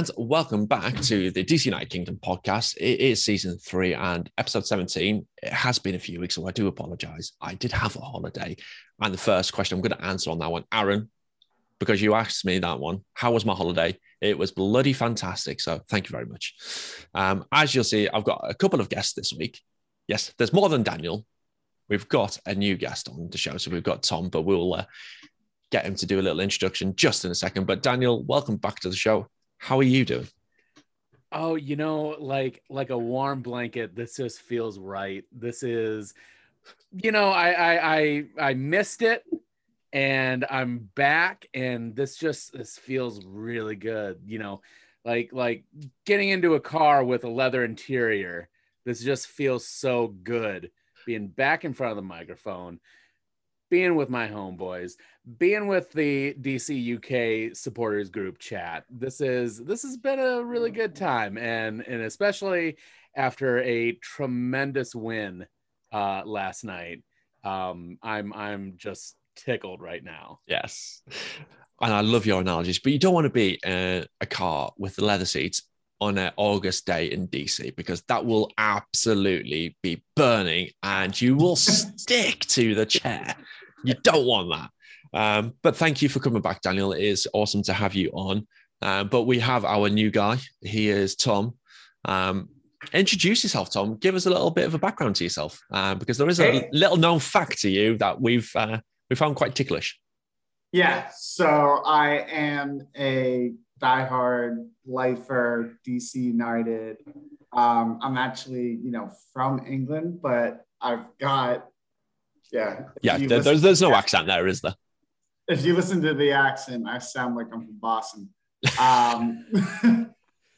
and welcome back to the DC United Kingdom podcast. It is season three and episode 17. It has been a few weeks, so I do apologize. I did have a holiday. And the first question I'm going to answer on that one, Aaron, because you asked me that one, how was my holiday? It was bloody fantastic. So thank you very much. Um, as you'll see, I've got a couple of guests this week. Yes, there's more than Daniel. We've got a new guest on the show. So we've got Tom, but we'll uh, get him to do a little introduction just in a second. But Daniel, welcome back to the show. How are you doing? Oh, you know, like like a warm blanket. This just feels right. This is, you know, I I I, I missed it, and I'm back, and this just this feels really good. You know, like like getting into a car with a leather interior. This just feels so good. Being back in front of the microphone, being with my homeboys, being with the DC UK supporters group chat. This is this has been a really good time, and and especially after a tremendous win uh, last night. Um, I'm I'm just tickled right now. Yes, and I love your analogies, but you don't want to be in a car with the leather seats on an August day in DC because that will absolutely be burning and you will stick to the chair. You don't want that. Um, but thank you for coming back, Daniel. It is awesome to have you on. Uh, but we have our new guy. He is Tom. Um, introduce yourself, Tom. Give us a little bit of a background to yourself, uh, because there is a hey. little known fact to you that we've uh, we found quite ticklish. Yeah. So I am a diehard lifer, DC United. Um, I'm actually, you know, from England, but I've got, yeah. Yeah, there, there's, there's no accent there, is there? If you listen to the accent, I sound like I'm from Boston. Um,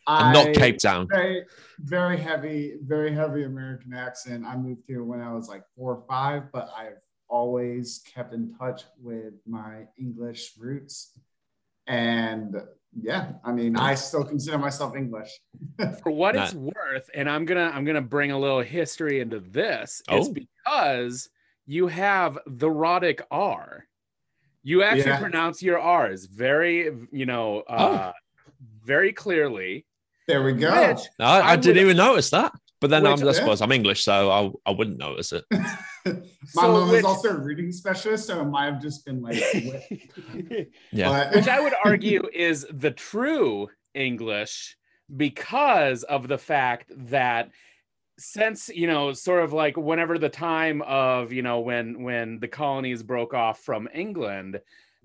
I'm not Cape Town. Very, very heavy, very heavy American accent. I moved here when I was like four or five, but I've always kept in touch with my English roots. And yeah, I mean, I still consider myself English. For what it's worth, and I'm gonna I'm gonna bring a little history into this. Oh. It's because you have the rhotic R. You actually yeah. pronounce your R's very, you know, uh, oh. very clearly. There we go. I, I, I didn't even notice that. But then which, I'm, I suppose I'm English, so I, I wouldn't notice it. My so mom which, is also a reading specialist, so it might have just been like, yeah. But, which I would argue is the true English because of the fact that since you know sort of like whenever the time of you know when when the colonies broke off from england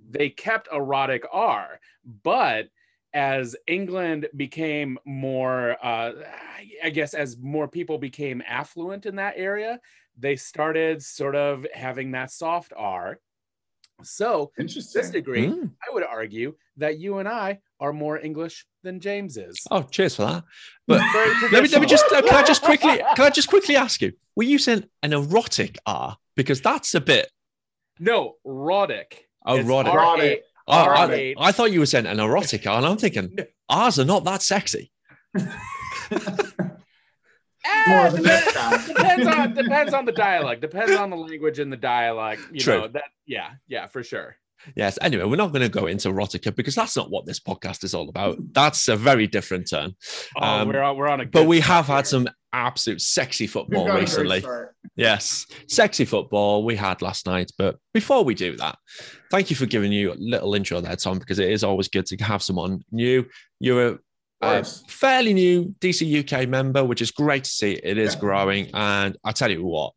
they kept a rhotic r but as england became more uh, i guess as more people became affluent in that area they started sort of having that soft r so, Interesting. this degree, mm. I would argue that you and I are more English than James is. Oh, cheers for that! But let me let me just uh, can I just quickly can I just quickly ask you? Were you saying an erotic R because that's a bit no rhotic. Oh, rhotic. Oh, I, I, thought you were saying an erotic R, and I'm thinking ours are not that sexy. Eh, depends, depends on depends on the dialect. Depends on the language and the dialect. You True. know that. Yeah, yeah, for sure. Yes. Anyway, we're not going to go into erotica because that's not what this podcast is all about. That's a very different turn. Oh, um, we're on, we're on a. but we have had some absolute sexy football recently. Yes, sexy football we had last night. But before we do that, thank you for giving you a little intro there, Tom, because it is always good to have someone new. You're a a fairly new DC UK member, which is great to see. It is yeah. growing. And I tell you what,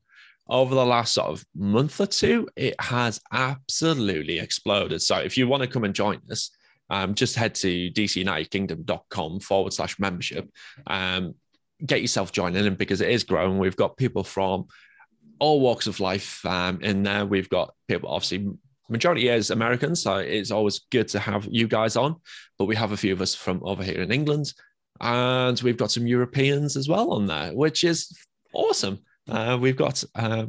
over the last sort of month or two, it has absolutely exploded. So if you want to come and join us, um, just head to dcunitedkingdom.com forward slash membership. Um, get yourself joining in because it is growing. We've got people from all walks of life um, in there. We've got people, obviously, majority is Americans, so it's always good to have you guys on. But we have a few of us from over here in England, and we've got some Europeans as well on there, which is awesome. Uh, we've got, uh,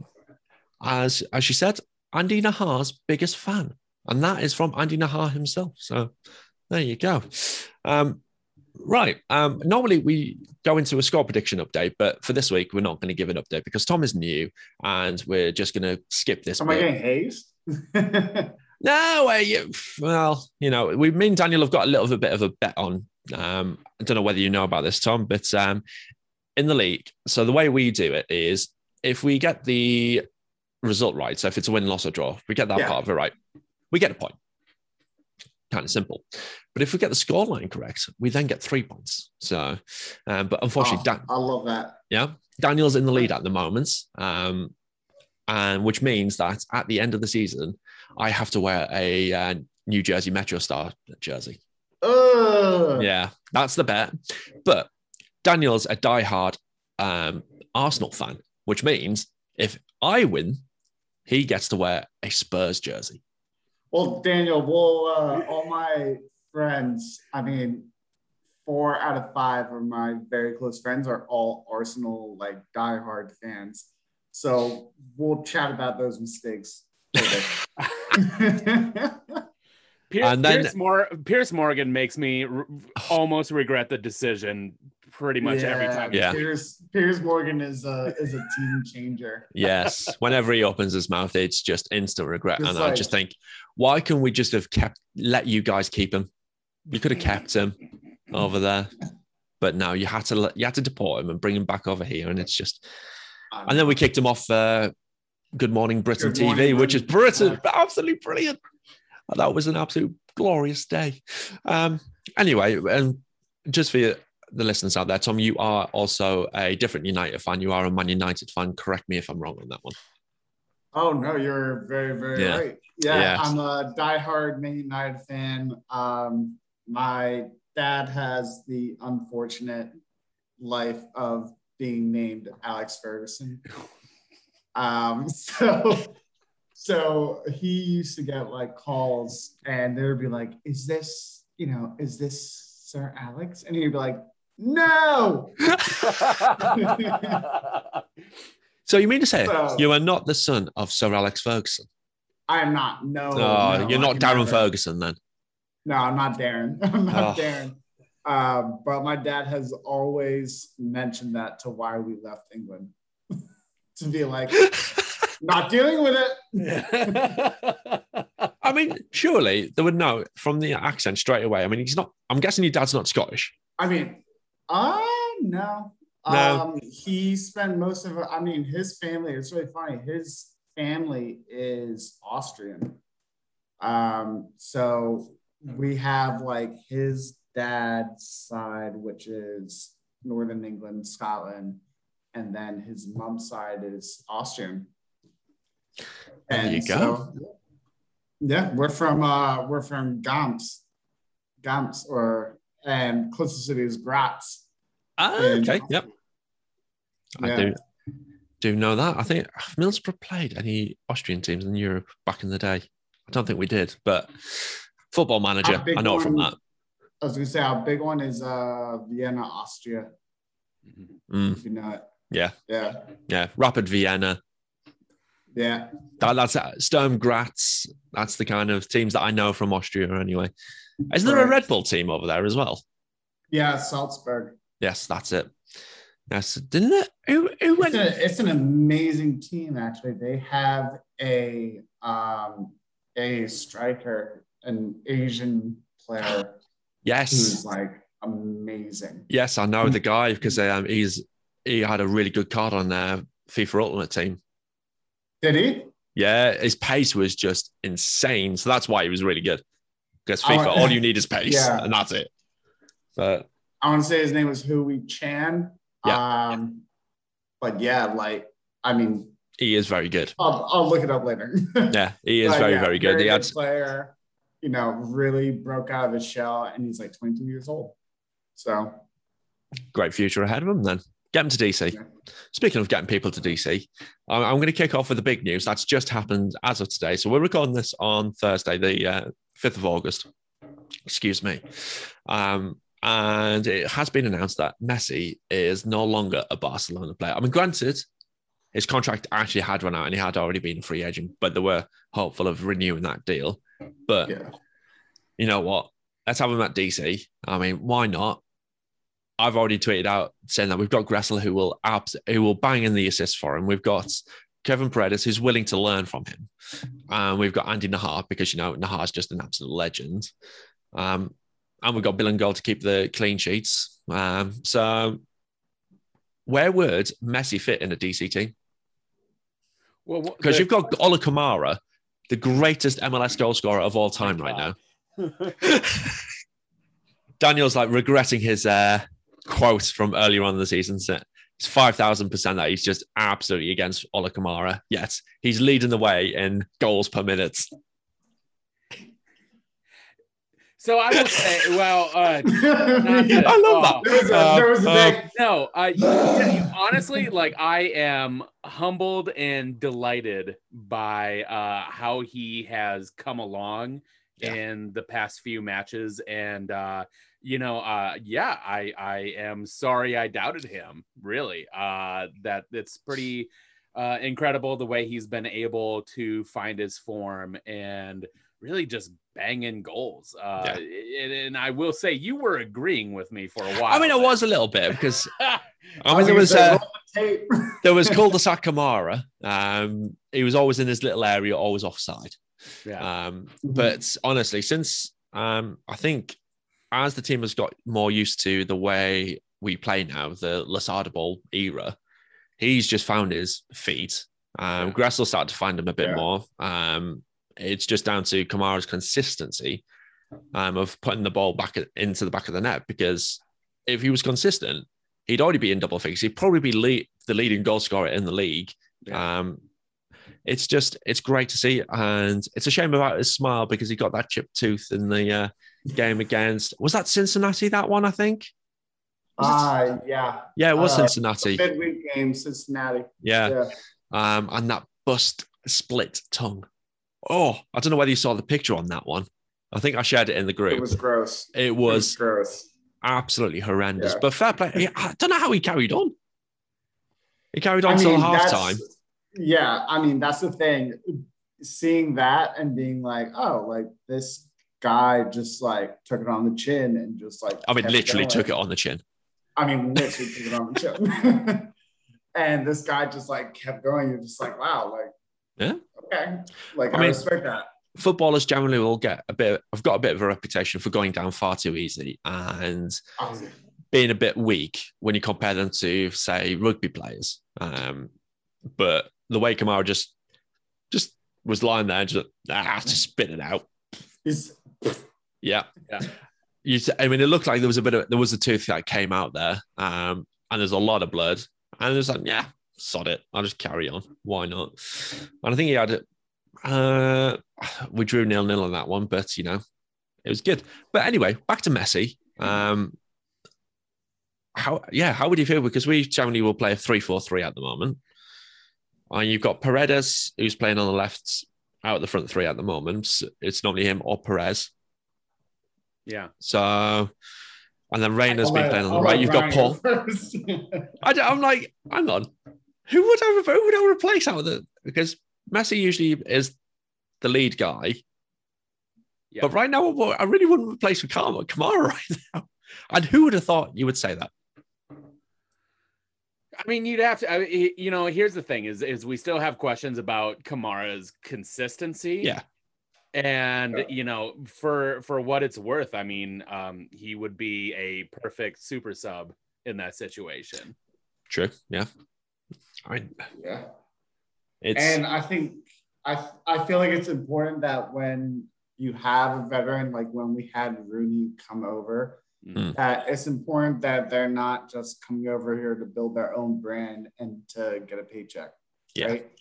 as as she said, Andy Najar's biggest fan, and that is from Andy Najar himself. So there you go. Um, Right. Um, normally we go into a score prediction update, but for this week we're not going to give an update because Tom is new, and we're just going to skip this. Am bit. I getting hazed? no, uh, you, well, you know, we, me and Daniel have got a little bit of a bet on Um, I don't know whether you know about this, Tom, but um, in the league, so the way we do it is if we get the result right, so if it's a win, loss, or draw, we get that Yeah. part of it right, we get a point. Kind of simple. But if we get the scoreline correct, we then get three points. So, um, but unfortunately, Oh, Dan- I love that. yeah, Daniel's in the lead at the moment, um, and which means that at the end of the season, I have to wear a uh, New Jersey Metro Star jersey. Ugh. Yeah, that's the bet. But Daniel's a diehard um, Arsenal fan, which means if I win, he gets to wear a Spurs jersey. Well, Daniel, well, uh, all my friends, I mean, four out of five of my very close friends are all Arsenal, like diehard fans. So we'll chat about those mistakes. Piers, And then- Piers, Mor- Piers Morgan makes me r- almost regret the decision pretty much every time. Yeah. Piers, Piers Morgan is a is a team changer. Yes, whenever he opens his mouth, it's just instant regret. Just and I just think, why can we just have kept let you guys keep him? You could have kept him over there, but no, you had to let- you had to deport him and bring him back over here, and it's just. And then we kicked him off uh, Good Morning Britain Good TV, Morning which is Britain. Britain, absolutely brilliant. That was an absolute glorious day. Um, anyway, and just for you, the listeners out there, Tom, you are also a different United fan. You are a Man United fan. Correct me if I'm wrong on that one. Oh no, you're very, very Yeah. right. Yeah, Yeah. I'm a diehard Man United fan. Um, my dad has the unfortunate life of being named Alex Ferguson. Um, so so he used to get like calls and they would be like, Is this, you know, is this Sir Alex? And he'd be like, No. So you mean to say So- you are not the son of Sir Alex Ferguson? I am not. No. Oh, no, you're not Darren never- Ferguson then. No, I'm not Darren. I'm not Oh. Darren. Um, but my dad has always mentioned that to why we left England. to be like, not dealing with it. I mean, surely they would know from the accent straight away. I mean, he's not. I'm guessing your dad's not Scottish. I mean, uh no. No. Um, he spent most of I mean, his family, it's really funny. His family is Austrian. Um, so we have like his dad's side, which is Northern England, Scotland, and then his mom's side is Austrian. There you go. so- yeah, we're from uh we're from Gams. Gams or and closest city is Graz. And- okay. Yep. I Yeah. do do know that. I think have Middlesbrough played any Austrian teams in Europe back in the day. I don't think we did, but football manager, I know from that. I was gonna say our big one is uh Vienna, Austria, Mm, if you know it. Yeah. Yeah. yeah, Rapid Vienna. Yeah. That, that's uh, Sturm Graz. That's the kind of teams that I know from Austria. Anyway, is there a Red Bull team over there as well? Yeah, Salzburg. Yes, that's it. Yes, didn't it? Who, who It's, a, it's an amazing team, actually. They have a um a striker, an Asian player Yes, who's like amazing. yes, I know the guy because um, he's he had a really good card on their FIFA Ultimate team. Did he? Yeah, his pace was just insane. So that's why he was really good. Because Oh, FIFA, all you need is pace, yeah. and that's it. But I want to say his name was Hui Chan. Um, but yeah, like I mean, he is very good. I'll, I'll look it up later. Yeah, he is very, yeah, very good. He had player, you know, really broke out of his shell, and he's like 22 years old. So great future ahead of him then. Get him to DC. Yeah. Speaking of getting people to DC, I'm, I'm going to kick off with the big news. That's just happened as of today. So we're recording this on Thursday, the uh, 5th of August. Excuse me. Um, and it has been announced that Messi is no longer a Barcelona player. I mean, granted, his contract actually had run out and he had already been a free agent, but they were hopeful of renewing that deal. But yeah, you know what? Let's have him at DC. I mean, why not? I've already tweeted out saying that we've got Gressel who will abs- who will bang in the assists for him. We've got Kevin Paredes who's willing to learn from him, and we've got Andy Najar because you know Najar's just an absolute legend. Um, and we've got Bill and Gold to keep the clean sheets. Um, so, where would Messi fit in a DC team? Well, Because the- you've got Ola Kamara, the greatest MLS goal scorer of all time right now. Daniel's like regretting his uh, quote from earlier on in the season. So it's 5,000% that he's just absolutely against Ola Kamara. Yet he's leading the way in goals per minute. So I will say, well, uh, Not to- I love oh, was a, Uh, there was a uh, big. No, uh, you- you- honestly, like I am humbled and delighted by uh, how he has come along Yeah. in the past few matches, and uh, you know, uh, yeah, I I am sorry I doubted him. Really, uh, that it's pretty uh, incredible the way he's been able to find his form and really just banging goals. Uh, Yeah. and, and I will say, you were agreeing with me for a while. I mean, I was a little bit because I I mean, there was say, uh, the tape. there was cul-de-sac Kamara. Um, he was always in his little area, always offside. Yeah. Um, but honestly, since um, I think as the team has got more used to the way we play now, the Losada ball era, he's just found his feet. Um, Yeah. Gressel started to find him a bit Yeah. more. Um, it's just down to Kamara's consistency um, of putting the ball back into the back of the net because if he was consistent, he'd already be in double figures. He'd probably be lead, the leading goal scorer in the league. Yeah. Um, it's just it's great to see, and it's a shame about his smile because he got that chipped tooth in the uh, game against was that Cincinnati that one I think Uh, yeah. yeah it was Uh, Cincinnati Midweek game, Cincinnati. yeah Yeah. um and that bust split tongue oh I don't know whether you saw the picture on that one I think I shared it in the group It was gross. it It was gross. absolutely horrendous Yeah. but fair play I don't know how he carried on he carried on I till mean, half that's- time Yeah, I mean that's the thing. Seeing that and being like, oh, like this guy just like took it on the chin and just like. I mean literally going. took it on the chin I mean, literally took it on the chin. and this guy just like kept going. You're just like, wow, like, Yeah. okay, like I I, mean- respect that. footballers generally will get a bit I've got a bit of a reputation for going down far too easy and Um, being a bit weak when you compare them to, say, rugby players. Um, but the way Kamara just just was lying there, just ah, just spit it out. He's Yeah, Yeah. You, s- I mean, it looked like there was a bit of there was a tooth that came out there, um, and there's a lot of blood, and it's like, yeah, sod it, I'll just carry on. Why not? And I think he had it. Uh, we drew nil nil on that one, but you know, it was good. But anyway, back to Messi. Um, how yeah, how would you feel? Because we generally will play a 3-4-3 at the moment. And you've got Paredes, who's playing on the left out the front three at the moment. It's normally him or Perez. Yeah. So and then I'll been playing on the I'll right. You've got Paul. I, am like, hang on. Who would I who would I replace out of the because Messi usually is the lead guy. Yeah. But right now, I really wouldn't replace with Kamara, Kamara right now. And who would have thought you would say that? I mean, you'd have to. I mean, you know, here's the thing: is is we still have questions about Kamara's consistency. Yeah. And Yeah. you know, for for what it's worth, I mean, um, he would be a perfect super sub in that situation. True. Yeah. I yeah. it's And I think I I feel like it's important that when you have a veteran like when we had Rooney come over, Mm. that it's important that they're not just coming over here to build their own brand and to get a paycheck. Yeah. Right.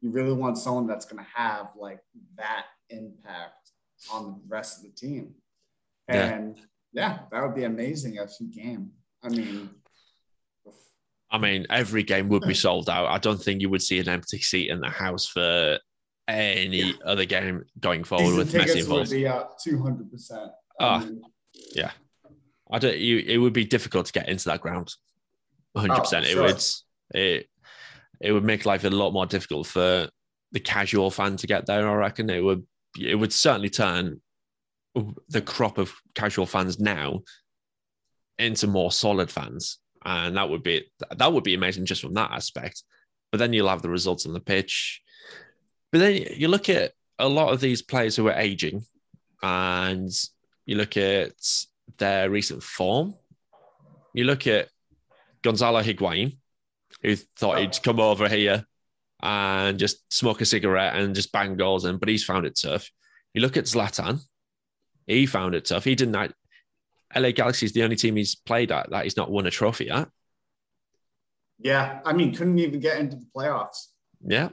You really want someone that's going to have like that impact on the rest of the team. Yeah. And yeah, that would be amazing FC game. I mean, I mean, every game would be sold out. I don't think you would see an empty seat in the house for any other game going forward with Messi tickets would be up 200%. Ah. mean, I don't. You, it would be difficult to get into that ground. One hundred percent. It sure. would. It it would make life a lot more difficult for the casual fan to get there. I reckon it would. It would certainly turn the crop of casual fans now into more solid fans, and that would be that would be amazing just from that aspect. But then you'll have the results on the pitch. But then you look at a lot of these players who are aging, and you look at their recent form. You look at Gonzalo Higuain, who thought he'd oh. come over here and just smoke a cigarette and just bang goals in, but he's found it tough. You look at Zlatan, he found it tough. He didn't. LA Galaxy is the only team he's played at that he's not won a trophy at. Yeah, I mean, couldn't even get into the playoffs. Yeah.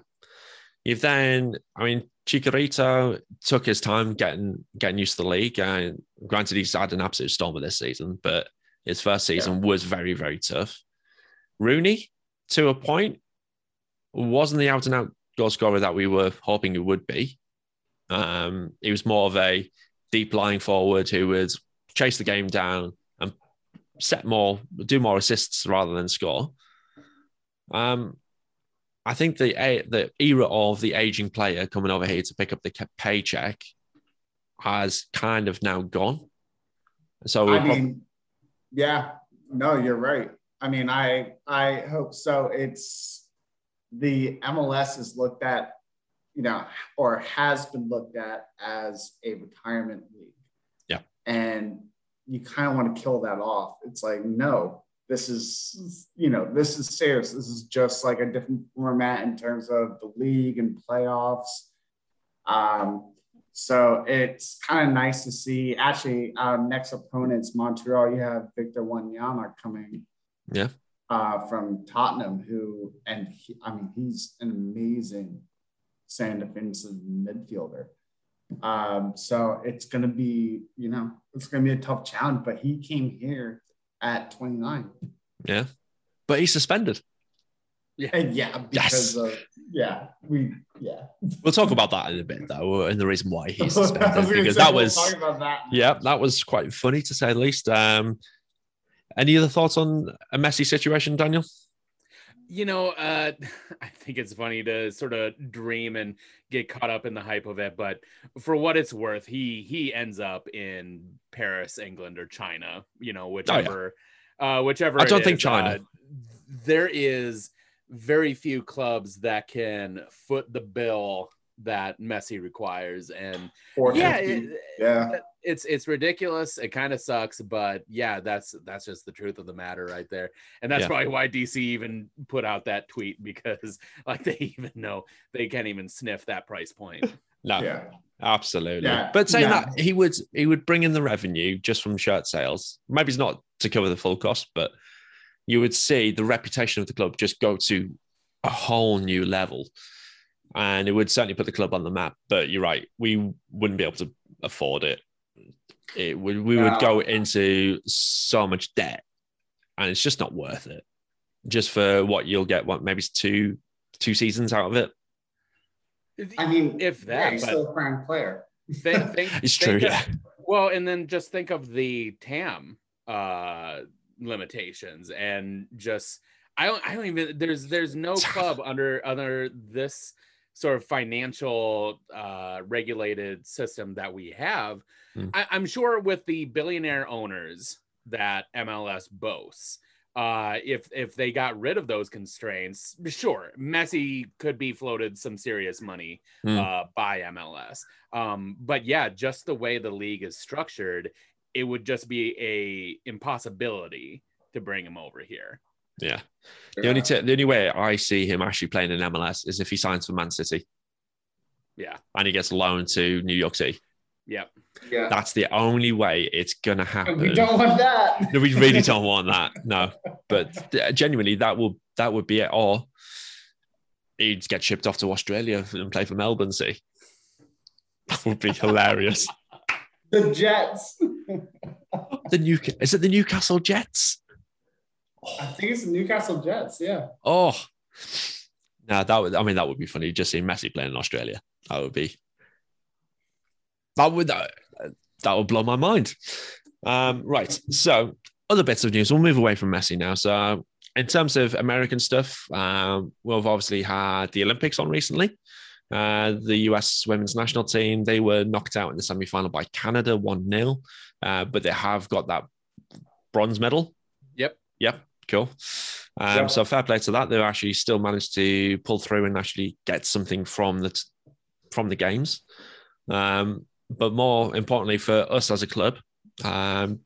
You've then, I mean, Chicharito took his time getting getting used to the league. And granted, he's had an absolute storm of this season, but his first season yeah. was very, very tough. Rooney, to a point, wasn't the out and out goal scorer that we were hoping he would be. Um, he was more of a deep lying forward who would chase the game down and set more, do more assists rather than score. Um, I think the the era of the aging player coming over here to pick up the paycheck has kind of now gone. So I mean, yeah, no, you're right. I mean, I I hope so. It's the MLS is looked at, you know, or has been looked at as a retirement league. And you kind of want to kill that off. It's like no, this is you know this is serious. This is just like a different format in terms of the league and playoffs. Um, so it's kind of nice to see. Actually uh, next opponents montreal you have victor wanyama coming yeah. uh, from tottenham who and he, i mean he's an amazing sand defensive midfielder um, so it's going to be you know it's going to be a tough challenge but he came here at 29. Yeah. But he's suspended. Yeah, yeah, because yes. of, yeah, we yeah. We'll talk about that in a bit though, and the reason why he's suspended because that was that. yeah, that was quite funny to say the least. Um, any other thoughts on a messy situation, Daniel? You know, uh, I think it's funny to sort of dream and get caught up in the hype of it, but for what it's worth, he he ends up in Paris, England, or China. You know, whichever, oh, yeah. uh, whichever. I don't think is, China. Uh, there is very few clubs that can foot the bill that Messi requires, and yeah, it, yeah, it's it's ridiculous. It kind of sucks, but yeah, that's that's just the truth of the matter right there, and that's yeah. probably why DC even put out that tweet because like they even know they can't even sniff that price point. No, yeah. absolutely. Yeah. But saying yeah. that he would he would bring in the revenue just from shirt sales. Maybe it's not to cover the full cost, but you would see the reputation of the club just go to a whole new level. And it would certainly put the club on the map. But you're right, we wouldn't be able to afford it. It would we would go into so much debt, and it's just not worth it. Just for what you'll get, what maybe two two seasons out of it. I mean, if that, yeah, he's still a prime player. Think, think, it's true. yeah. Well, and then just think of the TAM uh, limitations, and just I don't, I don't even. There's, there's no club under under this sort of financial uh, regulated system that we have. Mm. I, I'm sure with the billionaire owners that MLS boasts uh, if if they got rid of those constraints, sure, Messi could be floated some serious money mm. uh, by MLS. Um, but yeah, just the way the league is structured, it would just be a impossibility to bring him over here. Yeah, the only t- the only way I see him actually playing in MLS is if he signs for Man City. Yeah, and he gets loaned to New York City. Yep. Yeah. That's the only way it's gonna happen. We don't want that. No, we really don't want that. No, but uh, genuinely, that will that would be it. Or he'd get shipped off to Australia and play for Melbourne City. That would be hilarious. the Jets. the new is it the Newcastle Jets? I think it's the Newcastle Jets. Yeah. Oh, no, that would. I mean, that would be funny. Just seeing Messi playing in Australia. That would be that would that, that would blow my mind. Um, right. So other bits of news. We'll move away from Messi now. So in terms of American stuff, um, we've obviously had the Olympics on recently. Uh, the US women's national team, they were knocked out in the semi final by Canada 1 0, uh, but they have got that bronze medal. Yep. Yep. Cool. Um, yep. So fair play to that. They've actually still managed to pull through and actually get something from the, from the games. Um, but more importantly for us as a club, um,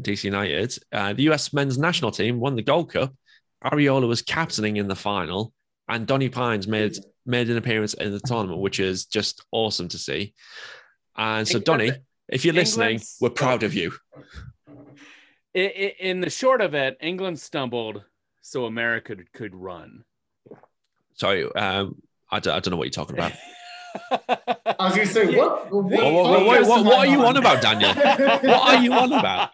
DC United. Uh, the US men's national team won the Gold Cup. Arriola was captaining in the final, and Donny Pines made made an appearance in the tournament, which is just awesome to see. And so, Donny, if you're listening, England's, we're proud of you. In the short of it, England stumbled so America could run. Sorry, um, I, don't, I don't know what you're talking about. I was going to say, what? What, what, what, what, what are you on about, Daniel? what are you on about?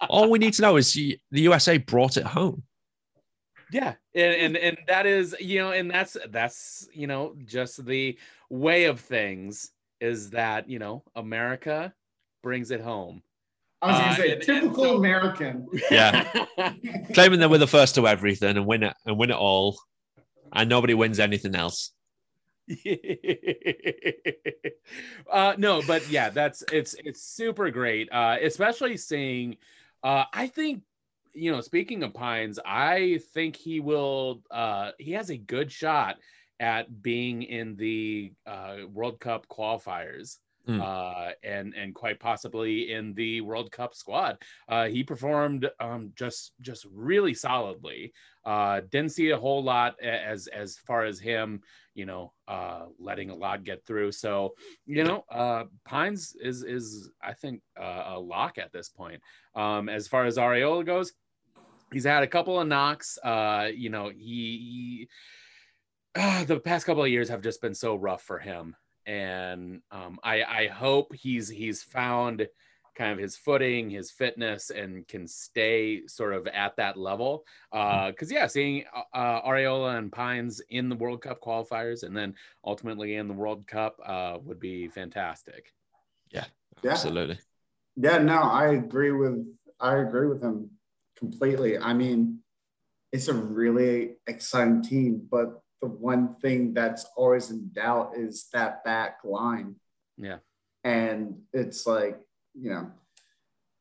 All we need to know is the USA brought it home. Yeah, and, and and that is you know, and that's that's you know just the way of things is that you know America brings it home. I was going to uh, say and, typical and American. Yeah, claiming that we're the first to everything and win it and win it all, and nobody wins anything else. uh, no, but yeah, that's it's it's super great, uh, especially seeing. Uh, I think you know, speaking of Pines, I think he will. Uh, he has a good shot at being in the uh, World Cup qualifiers. Mm. Uh, and and quite possibly in the World Cup squad. Uh, he performed um, just just really solidly. Uh, didn't see a whole lot as as far as him, you know, uh, letting a lot get through. So you know, uh, Pines is is I think uh, a lock at this point. Um, as far as Arriola goes, he's had a couple of knocks. Uh, you know, he, he uh, the past couple of years have just been so rough for him, and um, I I hope he's he's found kind of his footing, his fitness, and can stay sort of at that level. Because uh, yeah, seeing uh, uh, Arriola and Pines in the World Cup qualifiers and then ultimately in the World Cup uh, would be fantastic. Yeah, absolutely. Yeah, no, I agree with I agree with him completely. I mean, it's a really exciting team, but the one thing that's always in doubt is that back line. Yeah. And it's like, you know,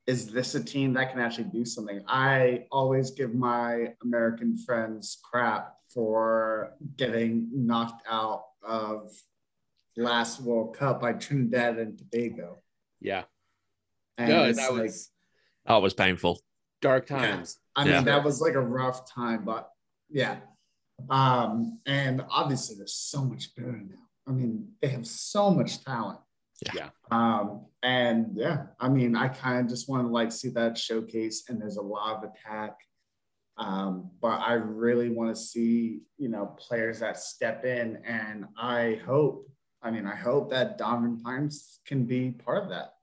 is this a team that can actually do something? I always give my American friends crap for getting knocked out of last World Cup by Trinidad and Tobago. Yeah. And no, that like, was that was painful dark times. Yeah. I mean, yeah. that was like a rough time, but yeah. Um, and obviously they're so much better now. I mean, they have so much talent. Yeah. Um, and yeah, I mean, I kind of just want to like see that showcase, and there's a lot of attack. Um, but I really want to see, you know, players that step in, and I hope, I mean, I hope that Donovan Pines can be part of that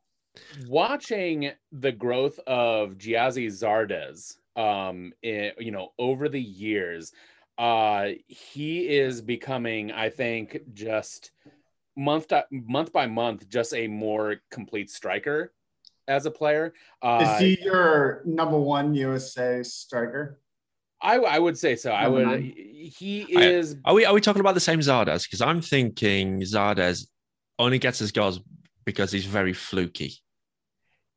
watching the growth of Gyasi Zardes, um, in, you know, over the years, uh, he is becoming, I think, just month to, month by month, just a more complete striker as a player. Uh, is he your number one USA striker? I, I would say so. Number I would. Nine? He is. I, are we are we talking about the same Zardes? Because I'm thinking Zardes only gets his goals because he's very fluky.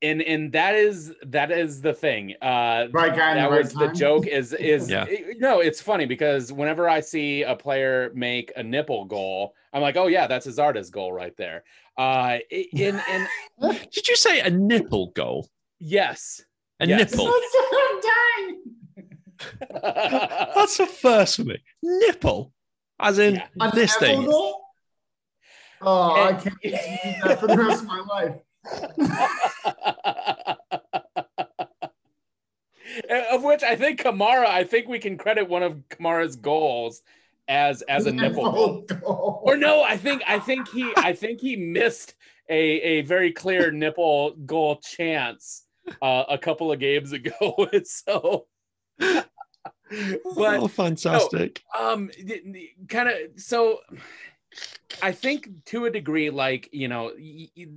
And and that is that is the thing. Uh right guy that was right the joke is is yeah. it, no, it's funny because whenever I see a player make a nipple goal, I'm like, oh yeah, that's Zardes goal right there. Uh in in did you say a nipple goal? Yes. A yes. nipple. That's the first for me. Nipple. As in yeah. this thing. Goal? Oh, and, I can't use that for the rest of my life. of which I think Kamara, I think we can credit one of Kamara's goals as as a nipple goal. Or no, I think I think he I think he missed a a very clear nipple goal chance uh, a couple of games ago. so but oh, fantastic. um kind of so I think to a degree, like you know,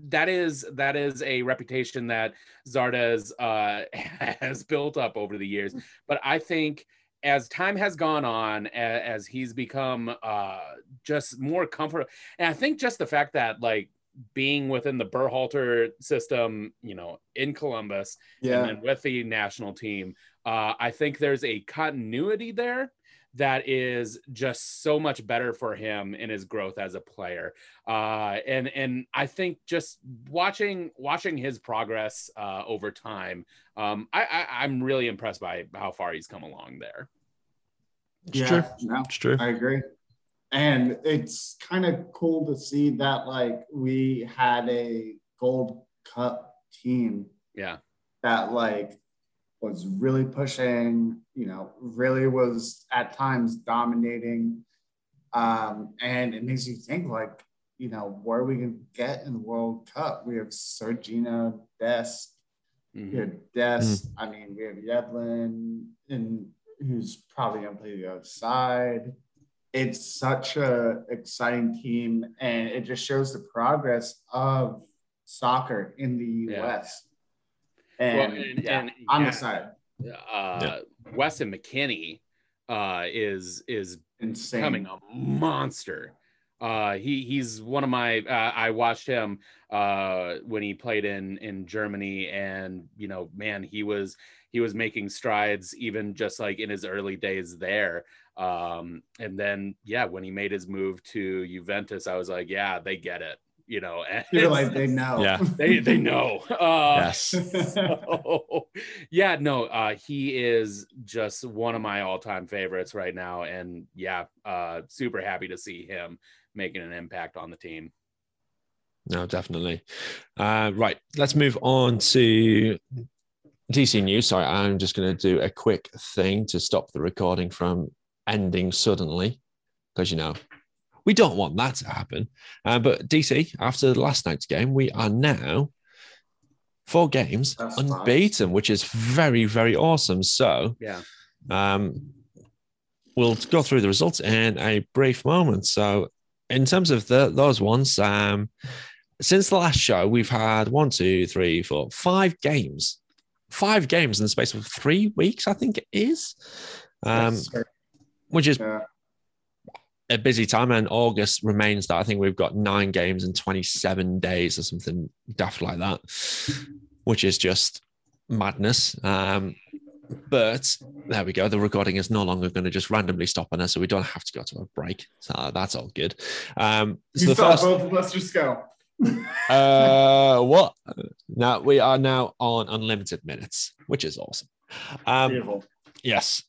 that is that is a reputation that Zardes uh, has built up over the years. But I think as time has gone on, as, as he's become uh, just more comfortable, and I think just the fact that like being within the Berhalter system, you know, in Columbus, yeah. and then with the national team, uh, I think there's a continuity there that is just so much better for him in his growth as a player. Uh, and and I think just watching watching his progress uh, over time, um, I, I I'm really impressed by how far he's come along there. It's yeah, true. No, it's true. I agree. And it's kind of cool to see that like we had a gold cup team. Yeah. That like was really pushing, you know, really was at times dominating. Um, and it makes you think like, you know, where are we going to get in the World Cup? We have Sergiño Dest. Mm-hmm. We have Dest. Mm-hmm. I mean, we have Yedlin, and who's probably going to play the other side. It's such a exciting team, and it just shows the progress of soccer in the U.S. And, well, and, yeah, and, I'm yeah, excited. Uh, yeah. Weston McKennie uh, is is Insane. becoming a monster. Uh, he he's one of my. Uh, I watched him uh, when he played in in Germany, and you know, man, he was he was making strides even just like in his early days there. Um, and then yeah, when he made his move to Juventus, I was like, yeah, they get it you know, You're like they know. Yeah, they they know. Uh, yes. So, yeah, no, uh, he is just one of my all time favorites right now, and yeah, uh, super happy to see him making an impact on the team. No, definitely. Uh, right, let's move on to DC news. Sorry, I'm just going to do a quick thing to stop the recording from ending suddenly because you know we don't want that to happen. Uh, but DC, after last night's game, we are now four games That's unbeaten, nice. which is very, very awesome. So, yeah, um, we'll go through the results in a brief moment. So, in terms of the those ones, um, since the last show, we've had one, two, three, four, five games, five games in the space of three weeks, I think it is, um, which is yeah a busy time, and August remains that. I think we've got nine games in 27 days or something daft like that, which is just madness. Um, but there we go. The recording is no longer going to just randomly stop on us, so we don't have to go to a break. So that's all good. Um, so you the first, both of us just go. uh, what? Now we are now on unlimited minutes, which is awesome. Um, Beautiful. Yes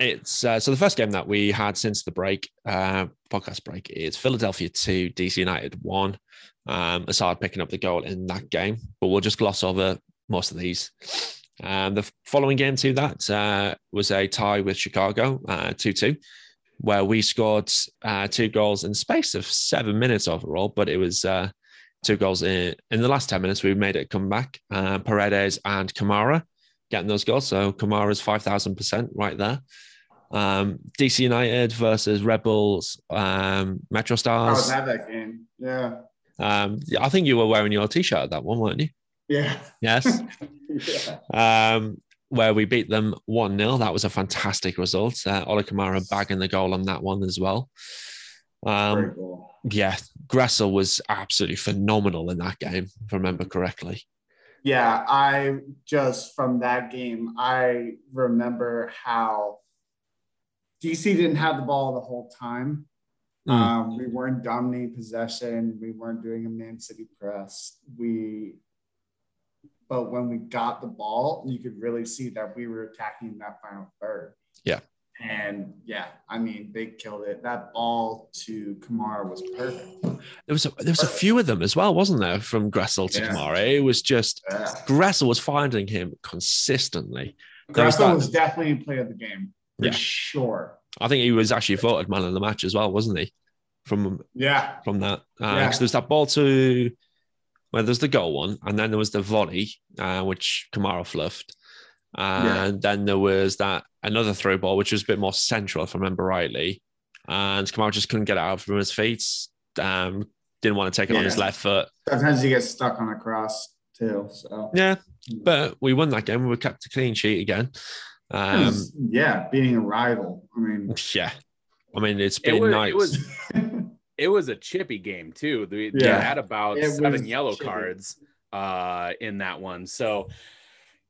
it's uh, so the first game that we had since the break, uh, podcast break, is Philadelphia two, DC United one. Um, Asad picking up the goal in that game, but we'll just gloss over most of these. Um, the following game to that uh, was a tie with Chicago, uh, two two, where we scored uh, two goals in the space of seven minutes overall, but it was uh, two goals in in the last ten minutes. We made it come back. Paredes and Kamara getting those goals, so Kamara's five thousand percent right there. Um, DC United versus Rebels, um, Metro Stars. I was at that game. Yeah. Um, I think you were wearing your t-shirt at that one, weren't you? Yeah. Yes. yeah. Um, where we beat them 1 0. That was a fantastic result. Uh, Ola Kamara bagging the goal on that one as well. Um, cool. Yeah, Gressel was absolutely phenomenal in that game, if I remember correctly. Yeah, I just from that game, I remember how DC didn't have the ball the whole time. Mm. Um, we weren't dominating possession. We weren't doing a man city press. We, but when we got the ball, you could really see that we were attacking that final third. Yeah. And yeah, I mean, they killed it. That ball to Kamara was perfect. There was a, there was a few of them as well, wasn't there? From Gressel to yeah. Kamara, it was just yeah. Gressel was finding him consistently. Gressel was, was definitely a player of the game for yeah. sure. I think he was actually voted man of the match as well, wasn't he? From yeah, from that. Uh, yeah. There's that ball to where well, there's the goal one, and then there was the volley, uh, which Kamara fluffed. And yeah. then there was that another throw ball, which was a bit more central, if I remember rightly. And Kamara just couldn't get it out from his feet. Um, didn't want to take it yeah. on his left foot. Sometimes he gets stuck on a cross too. So yeah, but we won that game. We were kept a clean sheet again. Um, yeah, being a rival. I mean, yeah. I mean, it's been it was, nice. It was, it was a chippy game too. They, yeah. they had about it seven yellow chippy. cards uh, in that one. So,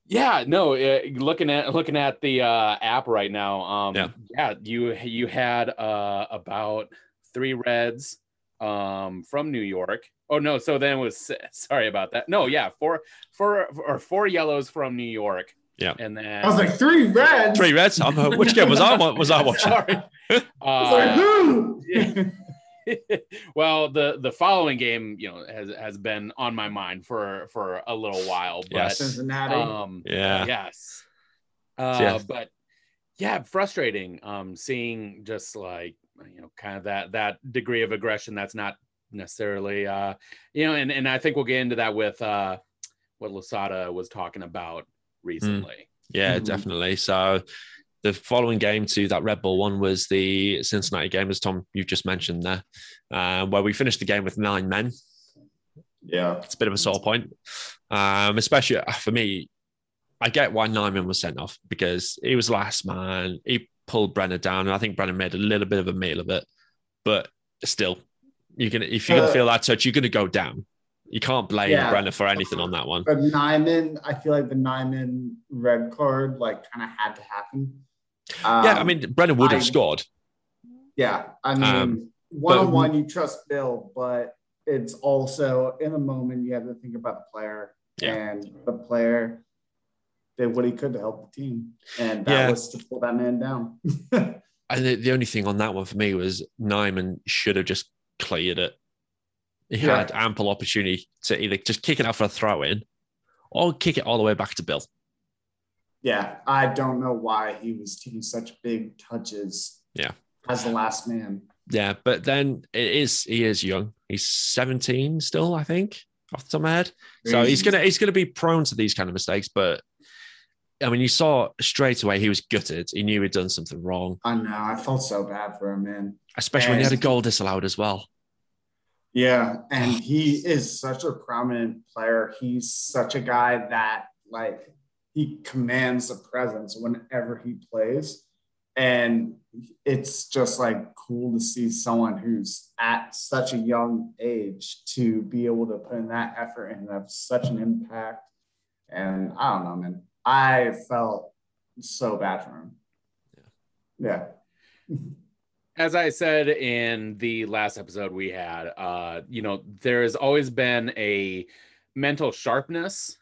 Yeah, no, uh, looking at looking at the uh, app right now. Um, Yeah. yeah, you you had uh, about three reds um, from New York. Oh no, so then it was sorry about that. No, yeah, four four or four yellows from New York. Yeah. and then I was like three reds. Three reds. I'm, uh, which game was I? wa- Was I watching? Sorry. I was like, Uh, who? well, the the following game, you know, has has been on my mind for for a little while. But Yes. Cincinnati. um, Yeah. yes, uh, Yeah. but yeah, frustrating. Um, seeing just like you know, kind of that that degree of aggression that's not necessarily, uh, you know, and and I think we'll get into that with uh, what Losada was talking about recently. Yeah, Mhm. definitely. So the following game to that Red Bull one was the Cincinnati game, as Tom you've just mentioned there, uh, where we finished the game with nine men. yeah. It's a bit of a sore point, um, especially uh, for me. I get why Nyeman was sent off because he was last man. He pulled Brenner down, and I think Brenner made a little bit of a meal of it. But still, you're gonna if you're gonna Uh, feel that touch, you're gonna go down. You can't blame Yeah. Brenner for anything on that one. But Nyeman, I feel like the Nyeman red card like kind of had to happen. Um, yeah, I mean Brenner would have scored. yeah, I mean, Um, one on one, you trust Bill, but it's also in a moment you have to think about the player Yeah. and the player did what he could to help the team, and that Yeah. was to pull that man down. And the, the only thing on that one for me was Nyeman should have just cleared it. He Yeah. had ample opportunity to either just kick it out for a throw in or kick it all the way back to Bill. yeah, I don't know why he was taking such big touches. Yeah. as the last man. Yeah, but then it is he is young. He's 17 still, I think, off the top of my head. So he's gonna he's gonna be prone to these kind of mistakes. But I mean, you saw straight away he was gutted. He knew he'd done something wrong, I know. I felt so bad for him, man. especially when he had a goal disallowed as well. Yeah, and oh. he is such a prominent player. He's such a guy that like he commands a presence whenever he plays. And it's just like cool to see someone who's at such a young age to be able to put in that effort and have such an impact. And I don't know, man. I felt so bad for him. Yeah. Yeah. as I said in the last episode we had, uh, you know, there has always been a mental sharpness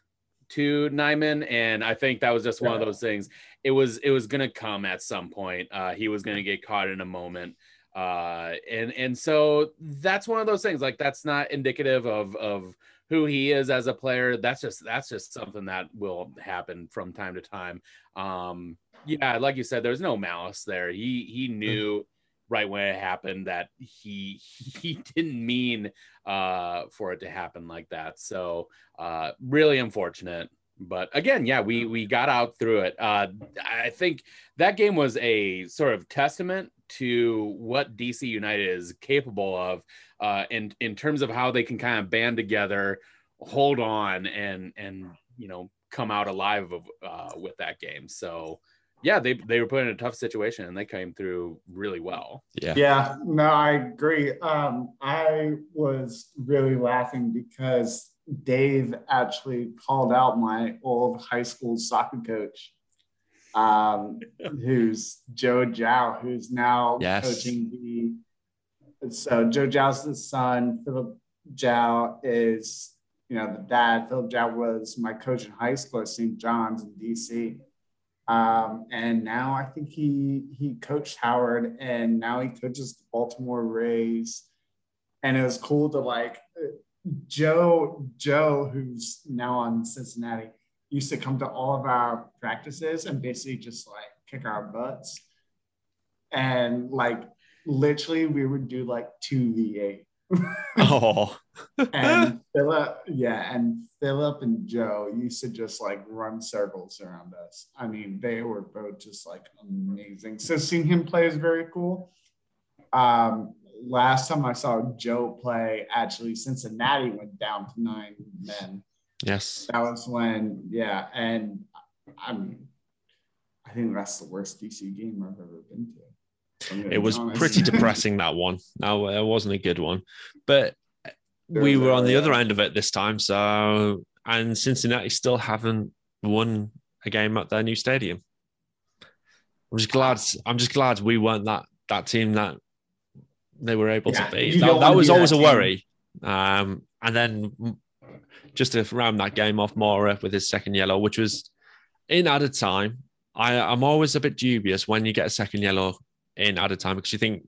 to Nyeman, and I think that was just one of those things. It was it was gonna come at some point. Uh, he was gonna get caught in a moment, uh, and and so that's one of those things. Like that's not indicative of of who he is as a player. That's just that's just something that will happen from time to time. Um, yeah, like you said, there's no malice there. He he knew right when it happened that he he didn't mean uh for it to happen like that. So uh really unfortunate. But again yeah we we got out through it. Uh i think that game was a sort of testament to what dc united is capable of uh in in terms of how they can kind of band together hold on and and you know come out alive of, uh, with that game. So yeah, they they were put in a tough situation and they came through really well. Yeah. Yeah, no, I agree. Um, I was really laughing because Dave actually called out my old high school soccer coach, um, who's Joe Gyau, who's now Yes. coaching the. So Joe Gyau's the son. Philip Gyau is, you know, the dad. Philip Gyau was my coach in high school at St. John's in DC. Um, and now I think he he coached Howard, and now he coaches the Baltimore Rays. And it was cool to like Joe Joe, who's now on Cincinnati, used to come to all of our practices and basically just like kick our butts. And like literally, we would do like two v eight. Oh, and Philip, yeah, and Philip and Joe used to just like run circles around us. I mean, they were both just like amazing. So seeing him play is very cool. Um, last time I saw Joe play, actually Cincinnati went down to nine men. yes. That was when, yeah, and I mean, I think that's the worst DC game I've ever been to. If I'm gonna It was honest. pretty depressing that one. No, it wasn't a good one. But It we were on the uh, other end of it this time. So and Cincinnati still haven't won a game at their new stadium. I'm just glad. I'm just glad we weren't that that team that they were able yeah, to beat. That, that was always a worry. Um, and then just to round that game off, Moura with his second yellow, which was in added time. I, I'm always a bit dubious when you get a second yellow in added time because you think,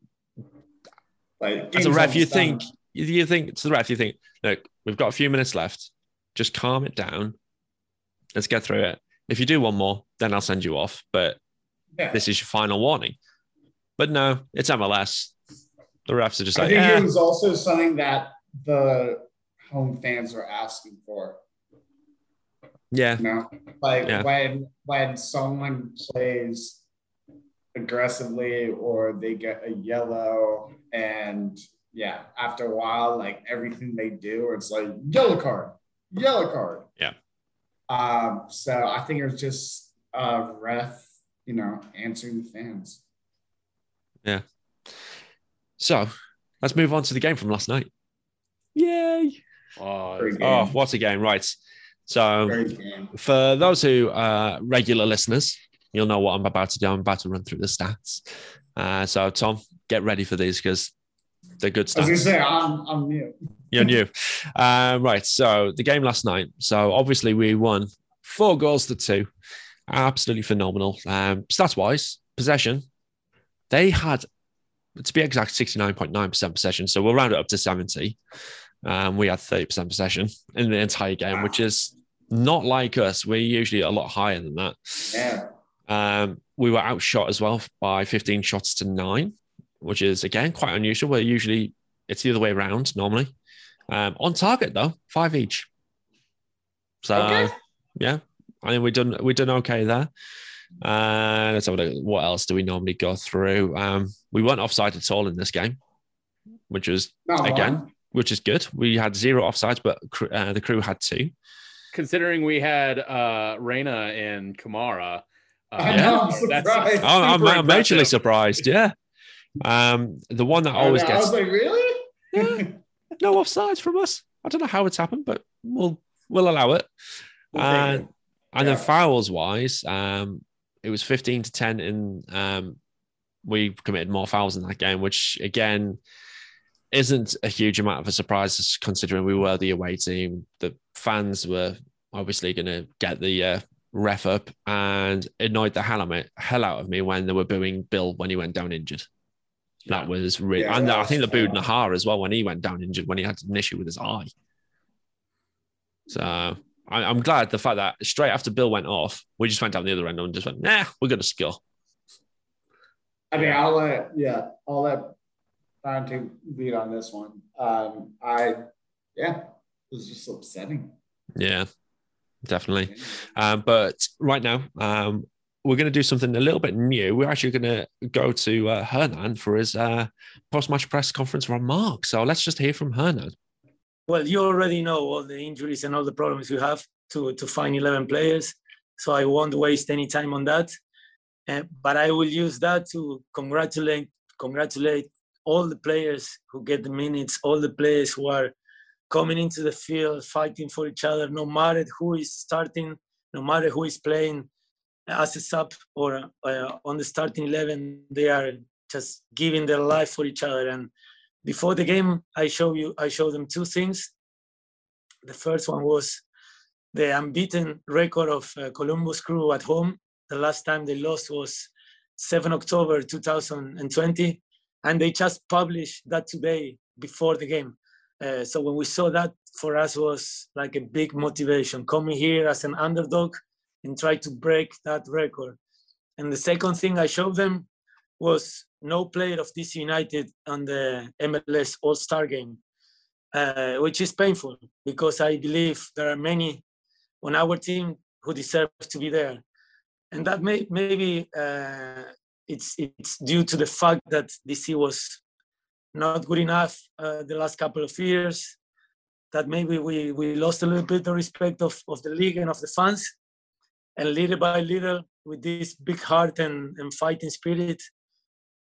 like, as a ref, you think you think to the ref, you think, look, we've got a few minutes left. Just calm it down. Let's get through it. If you do one more, then I'll send you off. But yeah. this is your final warning. But no, it's MLS. The refs are just like. I think eh. it was also something that the home fans were asking for. Yeah. You know, like yeah. when when someone plays aggressively or they get a yellow and yeah, after a while, like everything they do, it's like yellow card, yellow card. Yeah. Um, so I think it was just uh ref, you know, answering the fans. Yeah. So let's move on to the game from last night. Yay. Oh, oh what a game. Right. So for those who are regular listeners, you'll know what I'm about to do. I'm about to run through the stats. Uh, so Tom, get ready for these because they're good stats. Going to say, I'm, I'm new. You're new. Uh, right. So the game last night. So obviously we won four goals to two. Absolutely phenomenal. Um, stats wise, possession, they had, to be exact, 69.9% possession. So we'll round it up to 70. Um, we had 30% possession in the entire game, wow. which is not like us. We're usually a lot higher than that. Yeah. Um, we were outshot as well by 15 shots to nine, which is again quite unusual. Where usually it's the other way around normally. Um, on target though, five each. So okay. yeah, I think we done we done okay there. Uh, let's have a look. What else do we normally go through? Um, we weren't offside at all in this game, which was again which is good. We had zero offsides, but uh, the crew had two. Considering we had uh, Reyna and Kamara, uh, yeah, I'm surprised. I'm, I'm majorly surprised. Yeah, um, the one that always gets. I was like, really? Yeah, no offsides from us. I don't know how it's happened, but we'll we'll allow it. We'll and and yeah. then fouls wise, um, it was 15 to 10 and um, we committed more fouls in that game, which again isn't a huge amount of a surprise considering we were the away team. The fans were obviously going to get the uh, ref up and annoyed the hell, me, hell out of me when they were booing Bill when he went down injured. Yeah. That was really, yeah, and I think they booed Najar as well when he went down injured when he had an issue with his eye. So I, am glad the fact that straight after Bill went off, we just went down the other end and just went, nah, we're going to score. I mean, I'll let, yeah, I'll let to lead on this one. Um, I, yeah, it was just upsetting. Yeah, definitely. Um, but right now, um, we're going to do something a little bit new. We're actually going to go to uh, Hernan for his uh, post-match press conference remarks. So let's just hear from Hernan. Well, you already know all the injuries and all the problems we have to, to find 11 players. So I won't waste any time on that. Uh, but I will use that to congratulate congratulate all the players who get the minutes, all the players who are coming into the field, fighting for each other, no matter who is starting, no matter who is playing as a sub or uh, on the starting 11, they are just giving their life for each other. And before the game, I show you, I show them two things. The first one was the unbeaten record of uh, Columbus Crew at home. The last time they lost was 7 October 2020 and they just published that today before the game. Uh, so when we saw that, for us was like a big motivation coming here as an underdog and try to break that record. And the second thing I showed them was no player of DC United on the MLS All Star game, uh, which is painful because I believe there are many on our team who deserve to be there. And that may maybe uh, it's it's due to the fact that DC was not good enough uh, the last couple of years. That maybe we we lost a little bit the respect of, of the league and of the fans, and little by little, with this big heart and, and fighting spirit,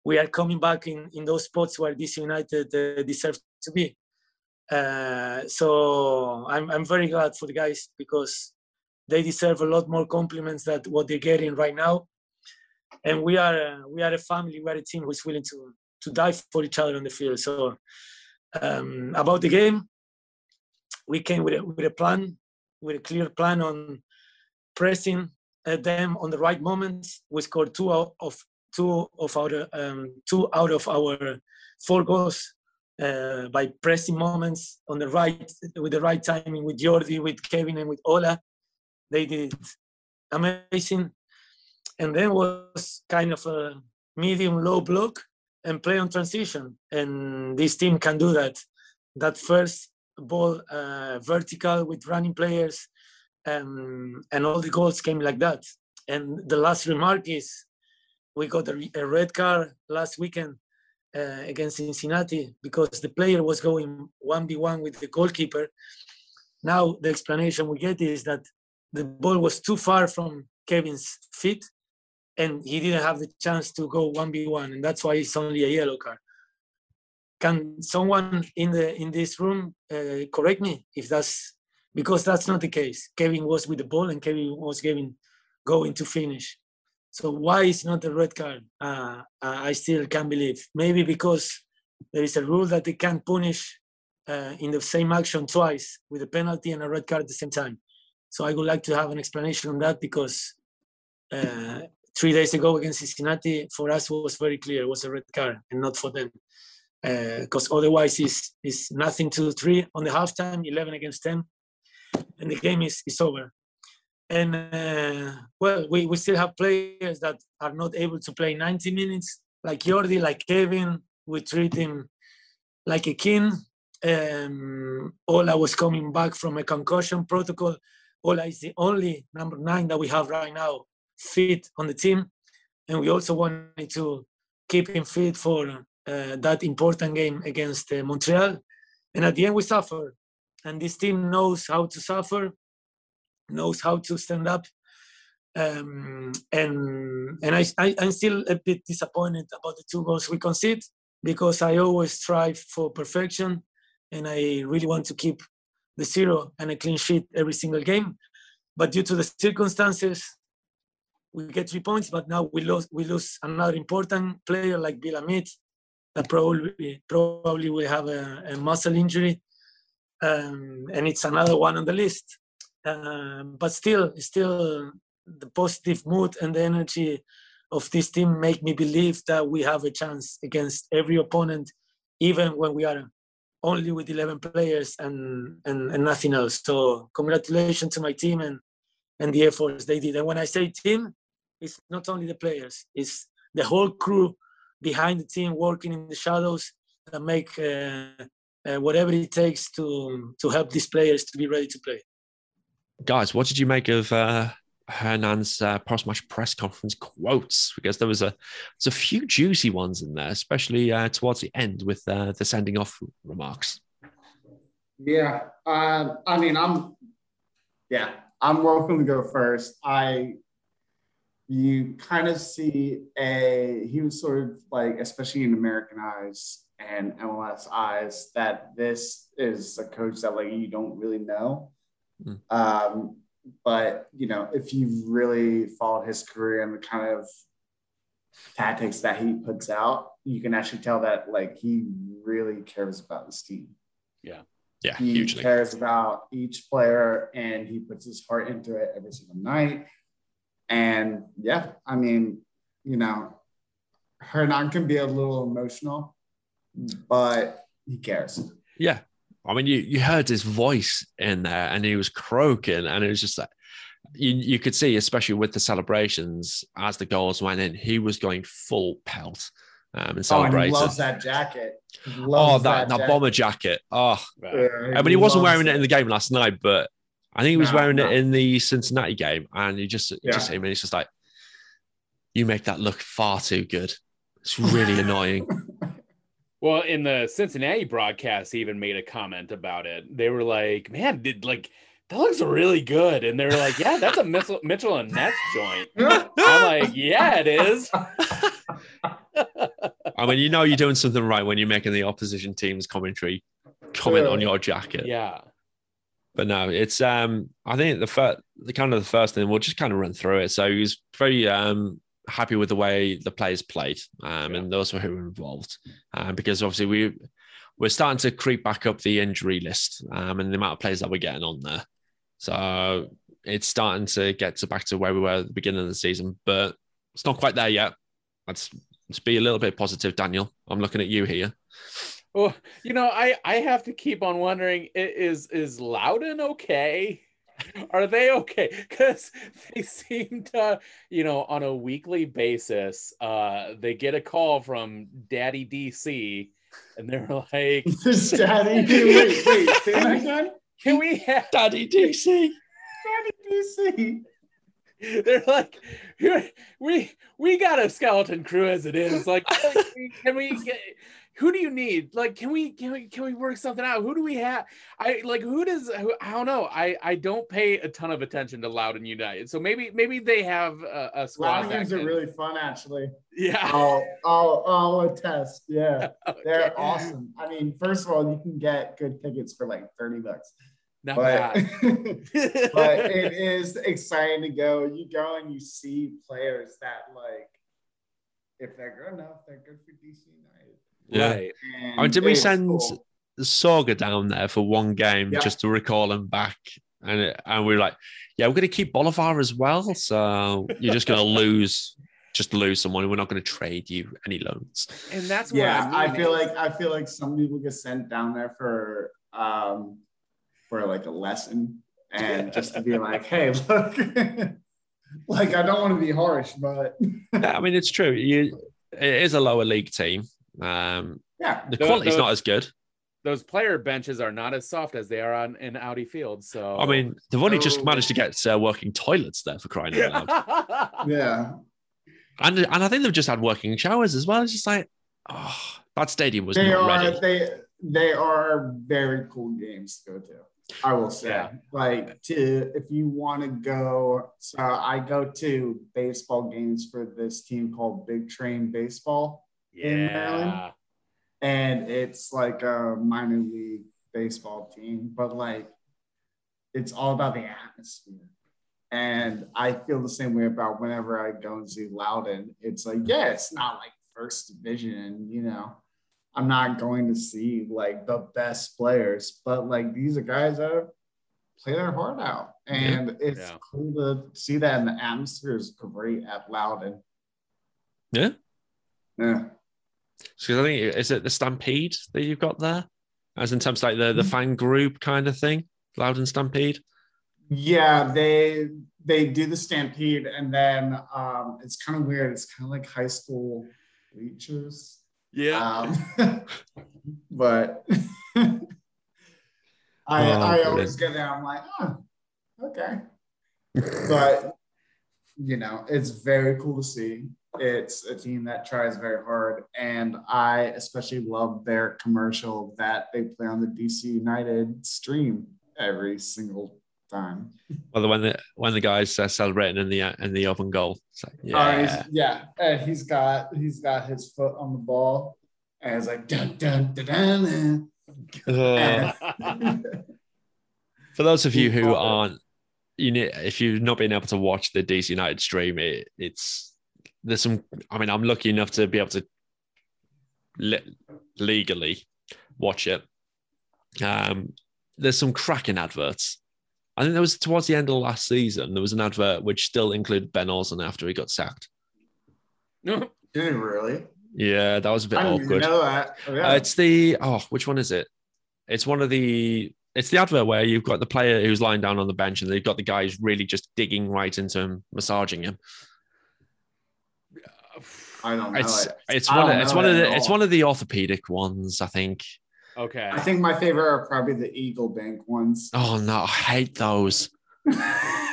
we are coming back in, in those spots where DC United uh, deserves to be. Uh, so I'm I'm very glad for the guys because they deserve a lot more compliments than what they're getting right now. And we are we are a family, we are a team who's willing to to die for each other on the field. So um, about the game, we came with a, with a plan, with a clear plan on pressing uh, them on the right moments. We scored two out of two of our um, two out of our four goals uh, by pressing moments on the right with the right timing with Yordy, with Kevin, and with Ola. They did amazing. And then was kind of a medium low block and play on transition. And this team can do that. That first ball uh, vertical with running players, um, and all the goals came like that. And the last remark is we got a, a red card last weekend uh, against Cincinnati because the player was going 1v1 with the goalkeeper. Now, the explanation we get is that the ball was too far from Kevin's feet and he didn't have the chance to go 1v1 and that's why it's only a yellow card. Can someone in the in this room uh, correct me if that's because that's not the case. Kevin was with the ball and kevin was giving going to finish. So why is not a red card? Uh, i still can't believe. Maybe because there is a rule that they can't punish uh, in the same action twice with a penalty and a red card at the same time. So i would like to have an explanation on that because uh, three days ago against cincinnati for us was very clear it was a red card and not for them because uh, otherwise it's, it's nothing to three on the halftime, 11 against 10, and the game is, is over. And uh, well, we, we still have players that are not able to play 90 minutes, like Yordy, like Kevin. We treat him like a king. Um, Ola was coming back from a concussion protocol. Ola is the only number nine that we have right now fit on the team. And we also wanted to keep him fit for uh, that important game against uh, Montreal. And at the end, we suffer. And this team knows how to suffer, knows how to stand up. Um, and and I, I, I'm still a bit disappointed about the two goals we concede because I always strive for perfection and I really want to keep the zero and a clean sheet every single game. But due to the circumstances, we get three points, but now we lose we lose another important player like Bill Hamid, that probably probably will have a, a muscle injury, um, and it's another one on the list. Um, but still, still, the positive mood and the energy of this team make me believe that we have a chance against every opponent, even when we are only with 11 players and, and, and nothing else. So congratulations to my team and, and the efforts they did. And when I say team, it's not only the players, it's the whole crew behind the team working in the shadows that make uh, uh, whatever it takes to to help these players to be ready to play. Guys, what did you make of uh, Hernan's uh, post-match press conference quotes? Because there was a there's a few juicy ones in there, especially uh, towards the end with uh, the sending off remarks. Yeah, uh, I mean, I'm yeah, I'm welcome to go first. I you kind of see a he was sort of like especially in american eyes and mls eyes that this is a coach that like you don't really know mm. um, but you know if you really followed his career and the kind of tactics that he puts out you can actually tell that like he really cares about this team yeah yeah he hugely. cares about each player and he puts his heart into it every single night and yeah, I mean, you know, Hernan can be a little emotional, but he cares. Yeah. I mean, you, you heard his voice in there and he was croaking, and it was just like, you, you could see, especially with the celebrations as the goals went in, he was going full pelt um, and celebrating. Oh, and he loves that jacket. oh, that, that, that bomber jacket. Oh, yeah, I mean, he, he wasn't wearing it. it in the game last night, but I think he was wearing it in the Cincinnati game, and he just yeah. just him, and he's just like, "You make that look far too good." It's really annoying. Well, in the Cincinnati broadcast, he even made a comment about it. They were like, "Man, did like." That looks really good, and they were like, "Yeah, that's a Mitchell, Mitchell and Ness joint." I'm like, "Yeah, it is." I mean, you know, you're doing something right when you're making the opposition team's commentary comment on your jacket. Yeah, but no, it's um I think the first the kind of the first thing we'll just kind of run through it. So he was very um happy with the way the players played um Yeah. and those who were involved. Um, because obviously we we're starting to creep back up the injury list um and the amount of players that we're getting on there. So it's starting to get to back to where we were at the beginning of the season, but it's not quite there yet. Let's let's be a little bit positive, Daniel. I'm looking at you here. Well, you know, I I have to keep on wondering: is is Loudon okay? Are they okay? Because they seem to, you know, on a weekly basis, uh, they get a call from Daddy DC, and they're like, This daddy. Wait, wait, say that again. "Can we have?" Daddy DC. Daddy DC. They're like, "We we got a skeleton crew as it is. Like, can we get?" Who do you need? Like, can we can we can we work something out? Who do we have? I like who does who, I don't know. I I don't pay a ton of attention to Loudon United, so maybe maybe they have a, a squad. Loud games are really fun, actually. yeah. I'll, I'll, I'll attest. Yeah, Okay. they're awesome. I mean, first of all, you can get good tickets for like 30 bucks. Not But, bad. but it is exciting to go. You go and you see players that, like, if they're good enough, they're good for DC. Yeah. Right. I mean, did we send cool. Sorga down there for one game Yeah. just to recall him back? And it, and we were like, yeah, we're going to keep Bolivar as well. So you're just going to lose, just lose someone. We're not going to trade you any loans. And that's what Yeah, I, I, feel like I feel like some people get sent down there for um for like a lesson and just to be like, hey, look, like I don't want to be harsh, but Yeah, I mean, it's true. You, it is a lower league team. Um, yeah, the The- quality's the- not as good. those player benches are not as soft as they are on in Audi Field. So I mean, they've only just Oh. managed to get uh, working toilets there for crying out loud. yeah. and and I think they've just had working showers as well. It's just like, oh, that stadium was They not are ready. they they are very cool games to go to. I will say, Yeah. like to if you want to go. So I go to baseball games for this team called Big Train Baseball. In Maryland? yeah. and it's like a minor league baseball team, but like it's all about the atmosphere. And I feel the same way about whenever I go and see Loudon. It's like, yeah, it's not like first division, you know. I'm not going to see like the best players, but like these are guys that play their heart out. And it's Yeah. cool to see that and the atmosphere is great at Loudon. Yeah. Yeah. Because I think is it the Stampede that you've got there, as in terms of like the the fan group kind of thing, Loudon Stampede. Yeah, they they do the stampede, and then um, it's kind of weird. It's kind of like high school bleachers. Yeah. Um, but I Oh, I brilliant. always get there. I'm like, oh, okay. But you know, it's very cool to see. It's a team that tries very hard, and I especially love their commercial that they play on the DC United stream every single time. Well, when the when the guys uh, celebrating in the uh, in the open goal, like, Yeah, yeah, he's, yeah. And he's got he's got his foot on the ball, and it's like dun dun dun dun. Uh, dun. for those of you who aren't, you need if you've not been able to watch the DC United stream, it, it's there's some. I mean, I'm lucky enough to be able to le- legally watch it. Um, there's some cracking adverts. I think there was towards the end of last season. There was an advert which still included Ben Olsen after he got sacked. No. Did it really? Yeah, that was a bit I didn't awkward. know that. Oh, yeah. Uh, it's the oh, which one is it? It's one of the. It's the advert where you've got the player who's lying down on the bench, and they've got the guy who's really just digging right into him, massaging him. I don't know. It's it. it's one. Of, don't it's one of the. at It's one of the orthopedic ones, I think. Okay. I think my favorite are probably the Eagle Bank ones. Oh no, I hate those.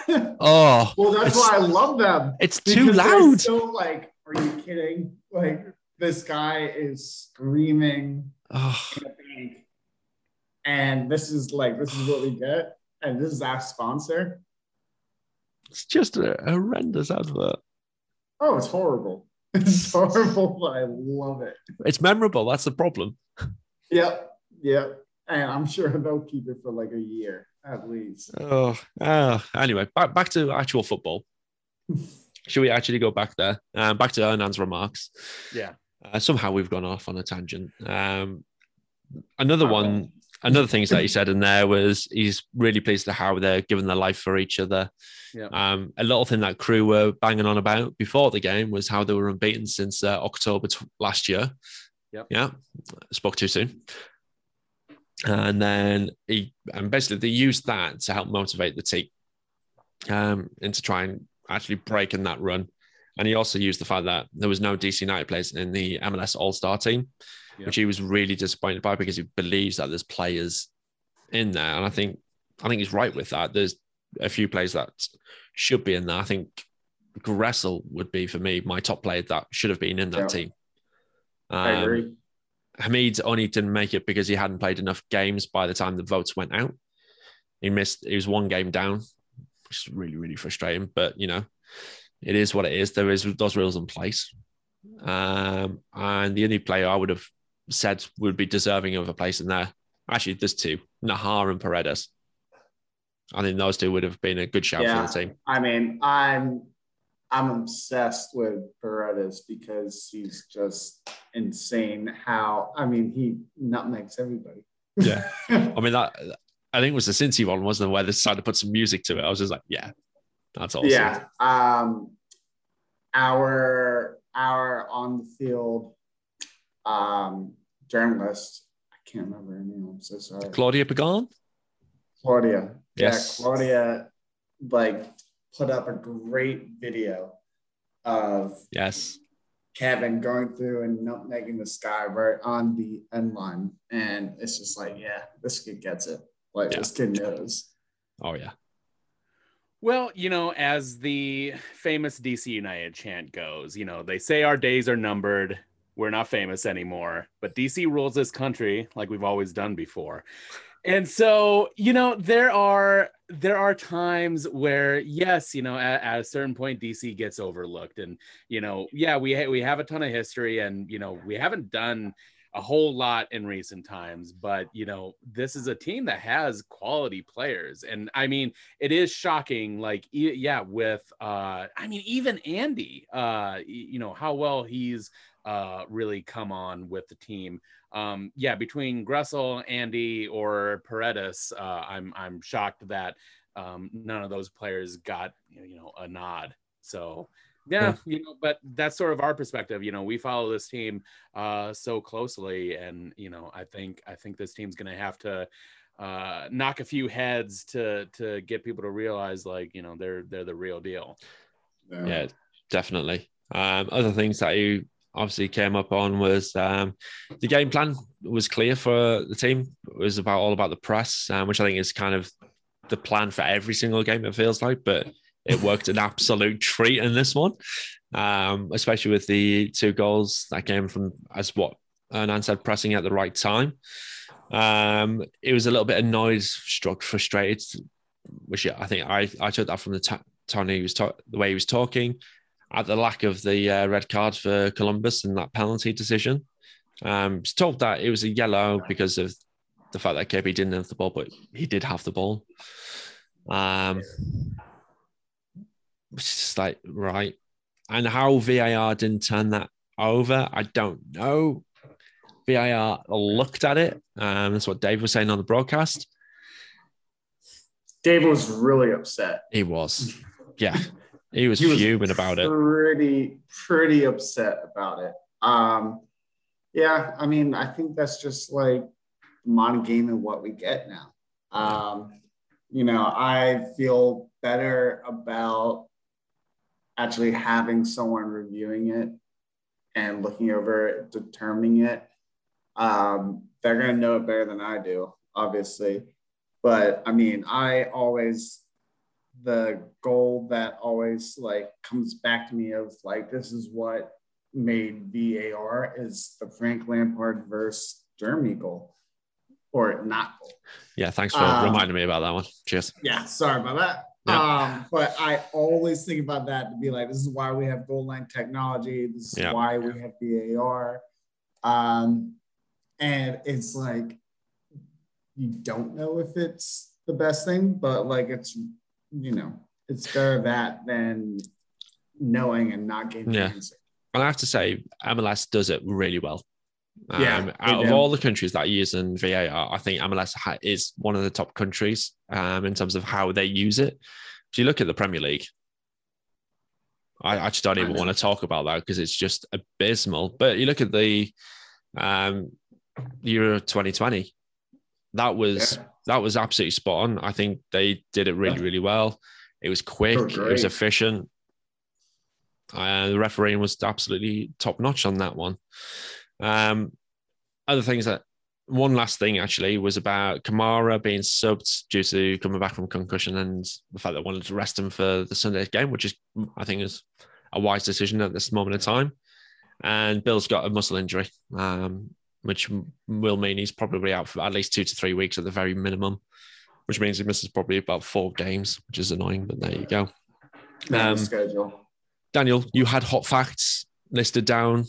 Oh. Well, that's why I love them. it's too loud. So like, are you kidding? Like this guy is screaming Oh, in a bank, and this is like this is what we get, and this is our sponsor. it's just a horrendous advert. Oh, it's horrible. It's horrible, but I love it. It's memorable. That's the problem. Yep, yep. And I'm sure they'll keep it for like a year. at least. Oh, uh, anyway, back back to actual football. Should we actually go back there? Uh, back to Hernan's remarks. Yeah. Uh, somehow we've gone off on a tangent. Um, another one, another things that he said in there was he's really pleased at how they're giving their life for each other. Yeah. Um, a little thing that crew were banging on about before the game was how they were unbeaten since uh, October t- last year. Yep. Yeah, spoke too soon. And then he and basically they used that to help motivate the team um, and to try and actually break in that run. And he also used the fact that there was no DC United players in the MLS All Star team, Yep. which he was really disappointed by because he believes that there's players in there. And I think I think he's right with that. There's a few players that should be in there. I think Gressel would be for me my top player that should have been in that Yeah. team. I Um, agree. Hamid only didn't make it because he hadn't played enough games by the time the votes went out. He missed, he was one game down, which is really, really frustrating. But, you know, it is what it is. There is those rules in place. Um, and the only player I would have said would be deserving of a place in there. Actually, there's two Najar and Paredes. I think those two would have been a good shout Yeah. for the team. I mean, I'm I'm obsessed with Paredes because he's just insane. How I mean, he nutmegs everybody. Yeah. I mean, that I think it was the Cincy one, wasn't it? Where they decided to put some music to it. I was just like, yeah, that's awesome. Yeah. Um, our our on the field um, journalist. I can't remember her name. I'm so sorry. Claudia Pagan? Claudia. Yes. Yeah, Claudia like put up a great video of Yes. Kevin going through and nutmegging the sky right on the end line. And it's just like, yeah, this kid gets it. Like Yeah. this kid knows. Oh, yeah. Well, you know, as the famous DC United chant goes, you know, they say our days are numbered. We're not famous anymore, but DC rules this country like we've always done before. And so, you know, there are there are times where yes, you know, at, at a certain point DC gets overlooked and, you know, yeah, we ha- we have a ton of history and, you know, we haven't done a whole lot in recent times, but you know, this is a team that has quality players. And I mean, it is shocking like e- yeah with uh i mean even andy uh you know how well he's uh really come on with the team um yeah between gressel andy or paredes uh i'm i'm shocked that um none of those players got you know a nod so yeah, you know, but that's sort of our perspective. You know, we follow this team uh, so closely, and you know, I think I think this team's going to have to uh, knock a few heads to to get people to realize, like, you know, they're they're the real deal. Yeah, definitely. Um, other things that you obviously came up on was um, the game plan was clear for the team. It was about all about the press, um, which I think is kind of the plan for every single game. It feels like, but it worked an absolute treat in this one, um, especially with the two goals that came from as what Hernan said, pressing at the right time. Um, it was a little bit annoyed, struck, frustrated, which I think I, I took that from the t- he was ta- the way he was talking, at the lack of the uh, red card for Columbus and that penalty decision. Um, was told that it was a yellow because of the fact that KP didn't have the ball, but he did have the ball. Um, it's just like right, and how VAR didn't turn that over, I don't know. VAR looked at it. Um, that's what Dave was saying on the broadcast. Dave was really upset. He was, yeah, he was He was fuming about it. Pretty, pretty upset about it. Um, yeah, I mean, I think that's just like modern game and what we get now. Um, you know, I feel better about actually having someone reviewing it and looking over it, determining it. Um, they're going to know it better than I do, obviously. But I mean, I always, the goal that always like comes back to me of like, this is what made VAR is the Frank Lampard versus Germany goal or not goal. Yeah, thanks for Um, reminding me about that one. Cheers. Yeah, sorry about that. Yeah. Um, but I always think about that to be like, this is why we have goal line technology. This is Yeah. why we have VAR. Um, and it's like you don't know if it's the best thing, but like it's you know it's better that than knowing and not getting yeah. And I have to say, MLS does it really well. Um, yeah, out of all the countries that are using VAR, I think MLS is one of the top countries um, in terms of how they use it. If you look at the Premier League, I, I just don't even want to talk about that because it's just abysmal. But you look at the um, Euro 2020, that was yeah. that was absolutely spot on. I think they did it really, really well. It was quick, it was efficient. Uh, the refereeing was absolutely top notch on that one. Um, other things that one last thing actually was about Kamara being subbed due to coming back from concussion and the fact that they wanted to rest him for the Sunday game, which is I think is a wise decision at this moment in time. And Bill's got a muscle injury, um, which will mean he's probably out for at least two to three weeks at the very minimum, which means he misses probably about four games, which is annoying. But there you go. Um, schedule. Daniel, you had hot facts listed down.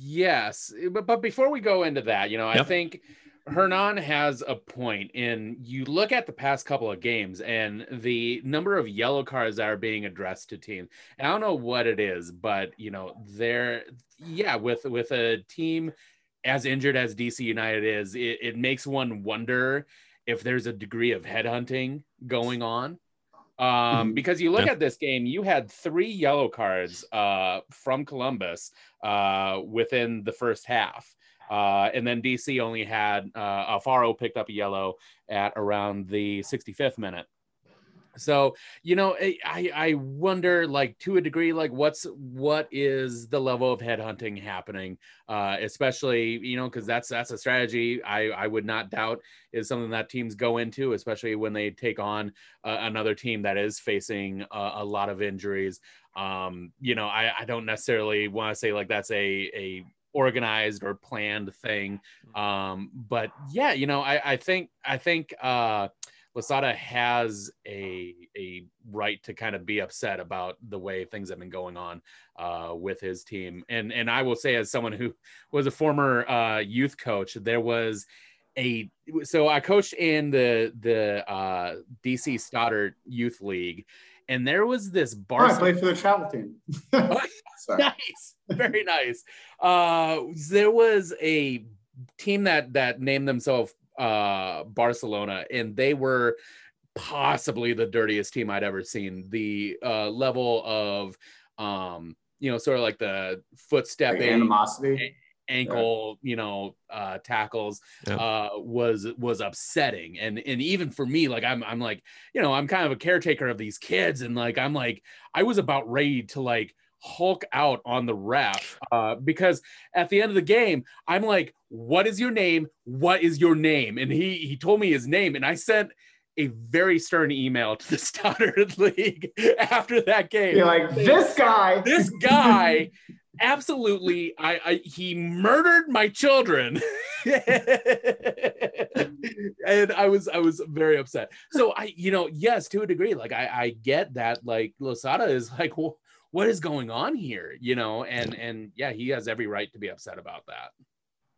Yes, eh, but but before we go into that, you know, yep. I think Hernan has a point in you look at the past couple of games and the number of yellow cards that are being addressed to teams. And I don't know what it is, but you know, they're yeah, with with a team as injured as DC United is, it, it makes one wonder if there's a degree of headhunting going on um, mm-hmm. because you look yeah. at this game, you had three yellow cards uh, from Columbus uh, within the first half. Uh, and then DC only had uh, Alfaro picked up a yellow at around the 65th minute. So, you know, I, I wonder, like, to a degree, like, what's what is the level of headhunting happening, uh, especially, you know, because that's that's a strategy I I would not doubt is something that teams go into, especially when they take on uh, another team that is facing a, a lot of injuries. Um, you know, I I don't necessarily want to say like that's a a organized or planned thing, um, but yeah, you know, I I think I think. uh Losada has a a right to kind of be upset about the way things have been going on uh, with his team. And and I will say, as someone who was a former uh, youth coach, there was a so I coached in the the uh, DC Stoddert Youth League, and there was this bar. Oh, I played for the travel team. nice, very nice. Uh, there was a team that that named themselves uh, Barcelona, and they were possibly the dirtiest team I'd ever seen. The uh, level of, um, you know, sort of like the footstepping, like animosity, ankle, yeah. you know, uh, tackles yeah. uh, was was upsetting. And and even for me, like I'm I'm like, you know, I'm kind of a caretaker of these kids, and like I'm like I was about ready to like Hulk out on the ref uh, because at the end of the game, I'm like, "What is your name? What is your name?" And he he told me his name, and I sent a very stern email to the Stoddert League after that game. You're like, "This guy, this guy." absolutely I, I he murdered my children and i was i was very upset so i you know yes to a degree like i i get that like losada is like well what is going on here you know? And and yeah he has every right to be upset about that.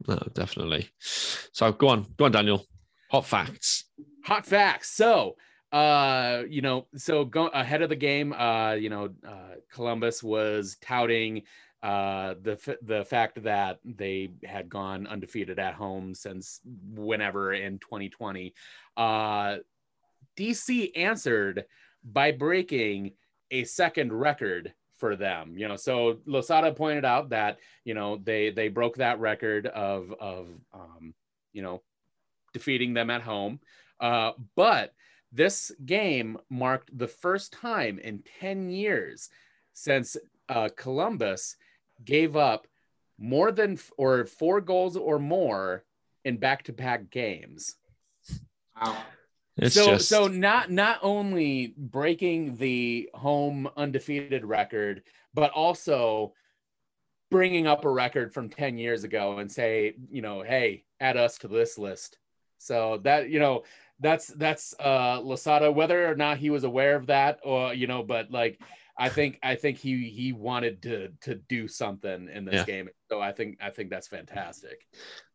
No definitely. So go on go on daniel. Hot facts. Hot facts. So uh you know so go ahead of the game uh you know uh columbus was touting uh the the fact that they had gone undefeated at home since whenever in 2020 uh dc answered by breaking a second record for them you know so losada pointed out that you know they they broke that record of of um you know defeating them at home uh but this game marked the first time in 10 years since uh, Columbus gave up more than or four goals or more in back-to-back games. Wow. It's so just... so not not only breaking the home undefeated record, but also bringing up a record from 10 years ago and say, you know, hey, add us to this list. So that, you know, that's that's uh Losada, whether or not he was aware of that or you know, but like I think I think he he wanted to to do something in this yeah. game. So I think I think that's fantastic.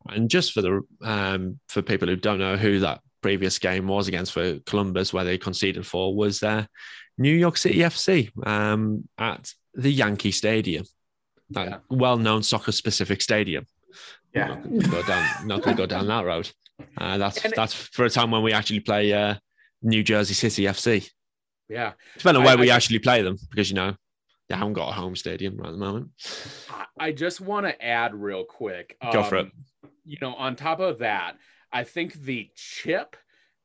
And just for the um for people who don't know who that previous game was against for Columbus, where they conceded four, was uh, New York City FC um, at the Yankee Stadium, that Yeah. well-known soccer-specific stadium. Yeah. Not going to go down. Not going to go down that road. Uh, that's that's for a time when we actually play uh, New Jersey City FC. Yeah. Depending on I- where we I- actually play them, because you know they haven't got a home stadium right at the moment. I- I just want to add real quick. Go for it. You know, on top of that, I think the chip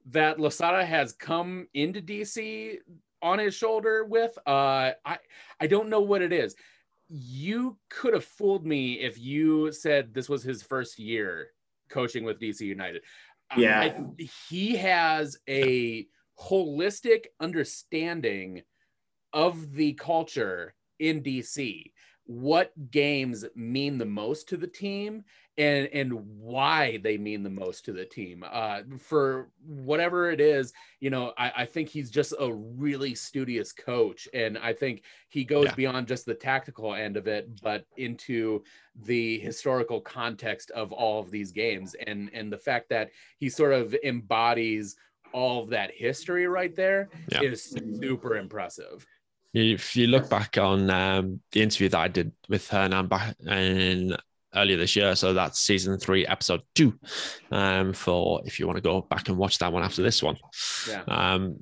that Losada has come into DC on his shoulder with, uh, I I don't know what it is. You could have fooled me if you said this was his first year coaching with DC United. Yeah. I- he has a holistic understanding of the culture in DC, what games mean the most to the team and and why they mean the most to the team. Uh, for whatever it is, you know, I, I think he's just a really studious coach, and I think he goes Yeah. beyond just the tactical end of it, but into the historical context of all of these games, and and the fact that he sort of embodies all of that history right there is Yeah. super impressive. If you look back on um, the interview that I did with Hernan back in earlier this year, so that's season three, episode two. Um, for if you want to go back and watch that one after this one, Yeah. um,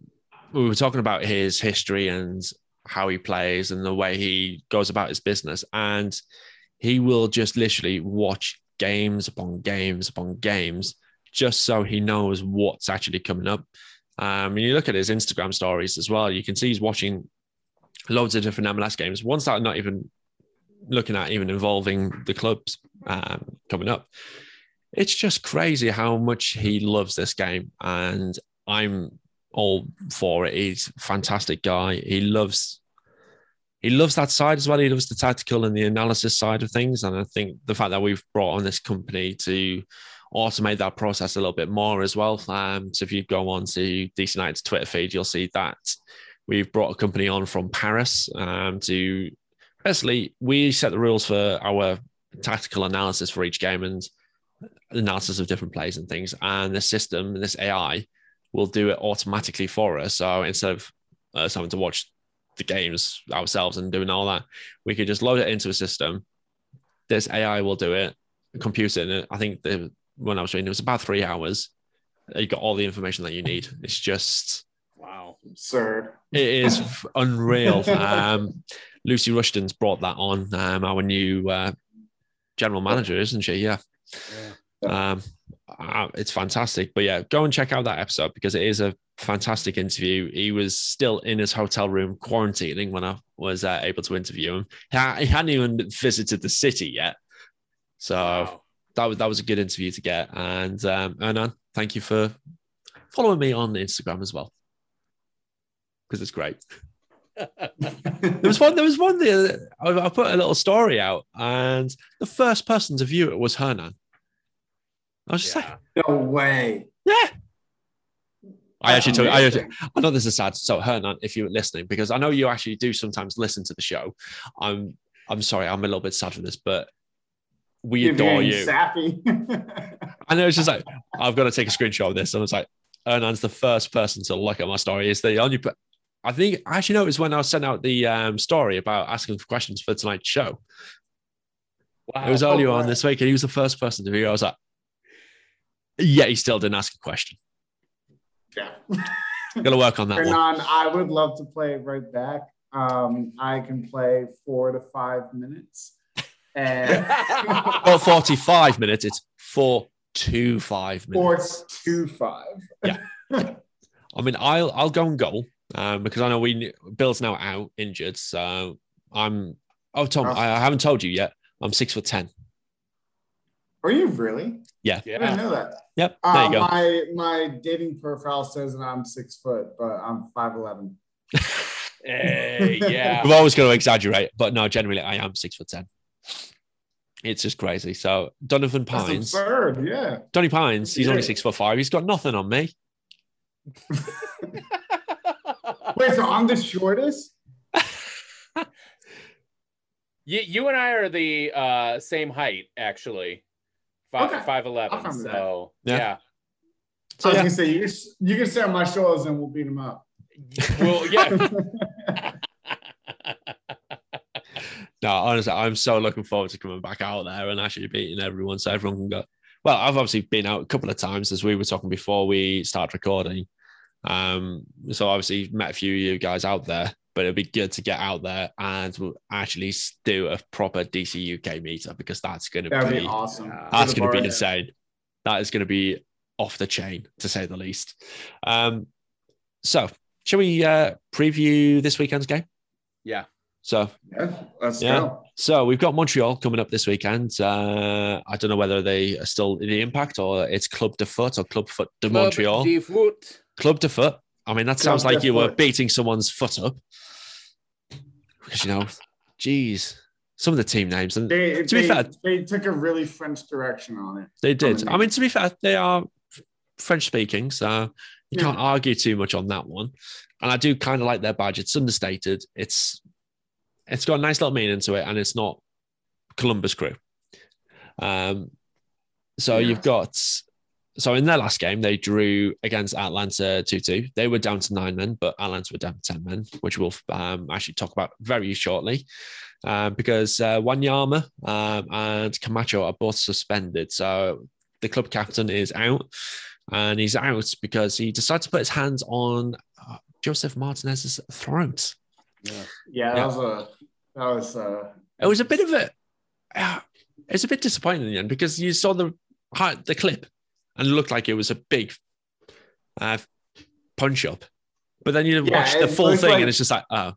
we were talking about his history and how he plays and the way he goes about his business, and he will just literally watch games upon games upon games just so he knows what's actually coming up. Um, and you look at his Instagram stories as well, you can see he's watching loads of different MLS games, ones that are not even looking at even involving the clubs um, coming up. It's just crazy how much he loves this game, and I'm all for it. He's a fantastic guy. He loves he loves that side as well. He loves the tactical and the analysis side of things. And I think the fact that we've brought on this company to automate that process a little bit more as well. Um, so if you go on to DC United's Twitter feed, you'll see that we've brought a company on from Paris um, to basically we set the rules for our tactical analysis for each game and analysis of different plays and things. And the system, this AI, will do it automatically for us. So instead of us having to watch the games ourselves and doing all that, we could just load it into a system. This AI will do it, compute it. And I think the when I was reading, it was about three hours. You got all the information that you need. It's just Wow. Absurd. it is unreal. Um, Lucy Rushton's brought that on, um, our new uh, general manager, isn't she? Yeah. Um, uh, it's fantastic. But yeah, go and check out that episode because it is a fantastic interview. He was still in his hotel room quarantining when I was uh, able to interview him. He, he hadn't even visited the city yet. So Wow. that was that was a good interview to get. And um, Ernan, thank you for following me on Instagram as well because it's great. There was one. There was one. The I, I put a little story out, and the first person to view it was Hernan. I was just like, No way. yeah. I That's actually told. I. I know this is sad. So Hernan, if you're listening, because I know you actually do sometimes listen to the show. I'm. I'm sorry. I'm a little bit sad for this, but we adore you. Sappy. I know it's just like I've got to take a screenshot of this. And I was like, Ernan's the first person to look at my story. It's the only. Pe- I think I actually know it was when I sent out the um, story about asking for questions for tonight's show. Wow. It was Oh, earlier on this week, and he was the first person to view. I was like, yeah, he still didn't ask a question. yeah. Got to work on that one. Hernan, I would love to play right back. Um, I can play four to five minutes. And Well, 45 minutes. It's four to five minutes. four minutes. to five. I mean, I'll I'll go and goal um, because I know we Bill's now out injured, so I'm. Oh, Tom, Oh. I, I haven't told you yet. I'm six foot ten. Are you really? Yeah. yeah. I didn't know that. Yep. There Uh, you go. my my dating profile says that I'm six foot, but I'm five eleven. Hey, yeah. I'm always going to exaggerate, but no, generally I am six foot ten. It's just crazy. So Donovan That's Pines, absurd. Yeah. Donny Pines, he's only six foot five. He's got nothing on me. Wait, so I'm the shortest? You, you and I are the uh, same height, actually. Five Okay. five eleven. I'll So Yeah. yeah. So, I was yeah. gonna say you you can sit on my shoulders and we'll beat them up. Well, yeah. no, honestly, I'm so looking forward to coming back out there and actually beating everyone, so everyone can go. Well, I've obviously been out a couple of times as we were talking before we start recording. Um, so obviously met a few of you guys out there, but it'd be good to get out there and actually do a proper DC UK meetup because that's going to be, be, awesome. That's going to be insane. That is going to be off the chain to say the least. Um, so shall we uh, preview this weekend's game? Yeah. So yeah, let's yeah. go. So we've got Montreal coming up this weekend. Uh, I don't know whether they are still in the impact or it's Club de Foot or Club Foot de Club Montreal. De Foot. Club to Foot. I mean, that sounds like you foot. were beating someone's foot up. Because you know, geez, some of the team names. And they, to they, be fair, they took a really French direction on it. They did. I mean, to be fair, they are French speaking, so you yeah. can't argue too much on that one. And I do kind of like their badge. It's understated. It's it's got a nice little meaning to it, and it's not Columbus Crew. Um, so yeah. you've got so in their last game they drew against Atlanta two two. They were down to nine men, but Atlanta were down to ten men, which we'll um, actually talk about very shortly. Uh, because uh, Wanyama um, and Camacho are both suspended, so the club captain is out, and he's out because he decided to put his hands on uh, Josef Martinez's throat. Yeah, yeah, that yeah. was a that was. Uh... It was a bit of a. Uh, it's a bit disappointing in the end because you saw the the clip and looked like it was a big uh, punch up, but then you yeah, watch the full thing like, and it's just like, oh,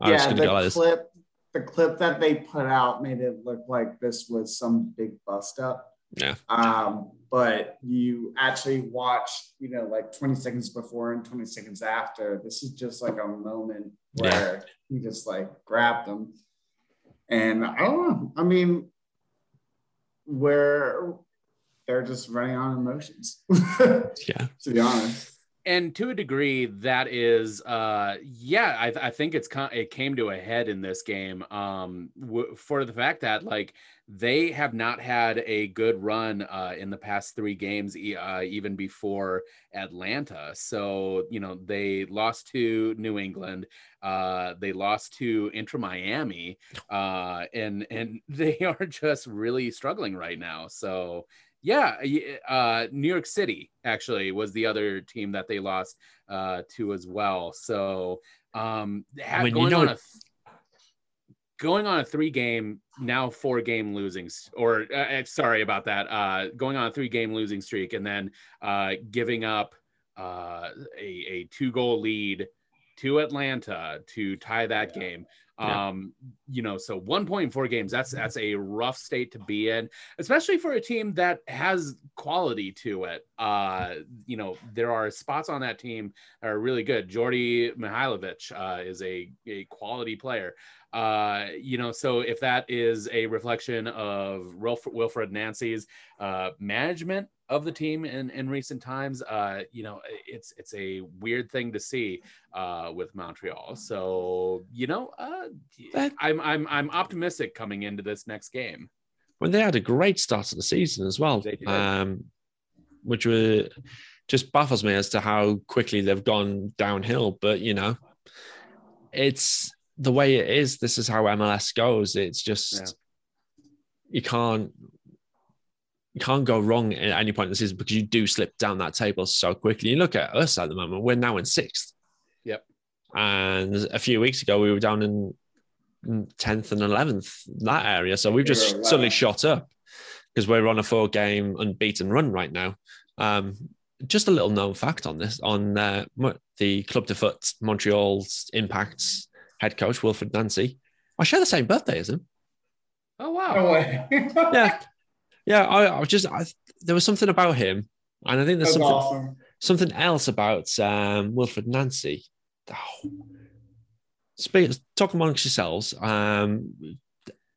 I yeah, the go like clip, the clip that they put out made it look like this was some big bust up. Yeah. Um, but you actually watch, you know, like 20 seconds before and 20 seconds after. This is just like a moment where yeah. he just like grabbed them. And I don't know. I mean, where they're just running on emotions. yeah. To be honest and to a degree that is uh yeah i, I think it's it came to a head in this game um w- for the fact that like they have not had a good run uh in the past three games uh, even before atlanta so you know they lost to new england uh they lost to inter miami uh and and they are just really struggling right now so yeah, uh, New York City actually was the other team that they lost uh, to as well. So um, I mean, going you know, on a going on a three game now four game losing or uh, uh, sorry about that uh, going on a three game losing streak and then uh, giving up uh, a, a two goal lead to Atlanta to tie that yeah. game. Yeah. Um, you know, so one point in four games, that's that's a rough state to be in, especially for a team that has quality to it. Uh, you know, there are spots on that team that are really good. Djordje Mihailovic uh, is a, a quality player. Uh, you know, so if that is a reflection of Wilfried Nancy's uh, management of the team in, in recent times, uh, you know, it's it's a weird thing to see uh, with Montreal. So you know, uh, that, I'm I'm I'm optimistic coming into this next game. When they had a great start to the season as well, um, which were just baffles me as to how quickly they've gone downhill. But you know, it's the way it is, this is how MLS goes. It's just yeah. you can't you can't go wrong at any point in the season because you do slip down that table so quickly. You look at us at the moment; we're now in sixth. Yep. And a few weeks ago, we were down in tenth and eleventh that area. So we've just wow. suddenly shot up because we're on a four-game unbeaten run right now. Um, just a little known fact on this on uh, the Club de Foot Montreal's impacts head coach Wilfried Nancy. I share the same birthday as him. Oh wow! No way. yeah, yeah. I, I was just I, there was something about him, and I think there's something awesome. something else about um, Wilfried Nancy. Oh. Speak, talk amongst yourselves. Um,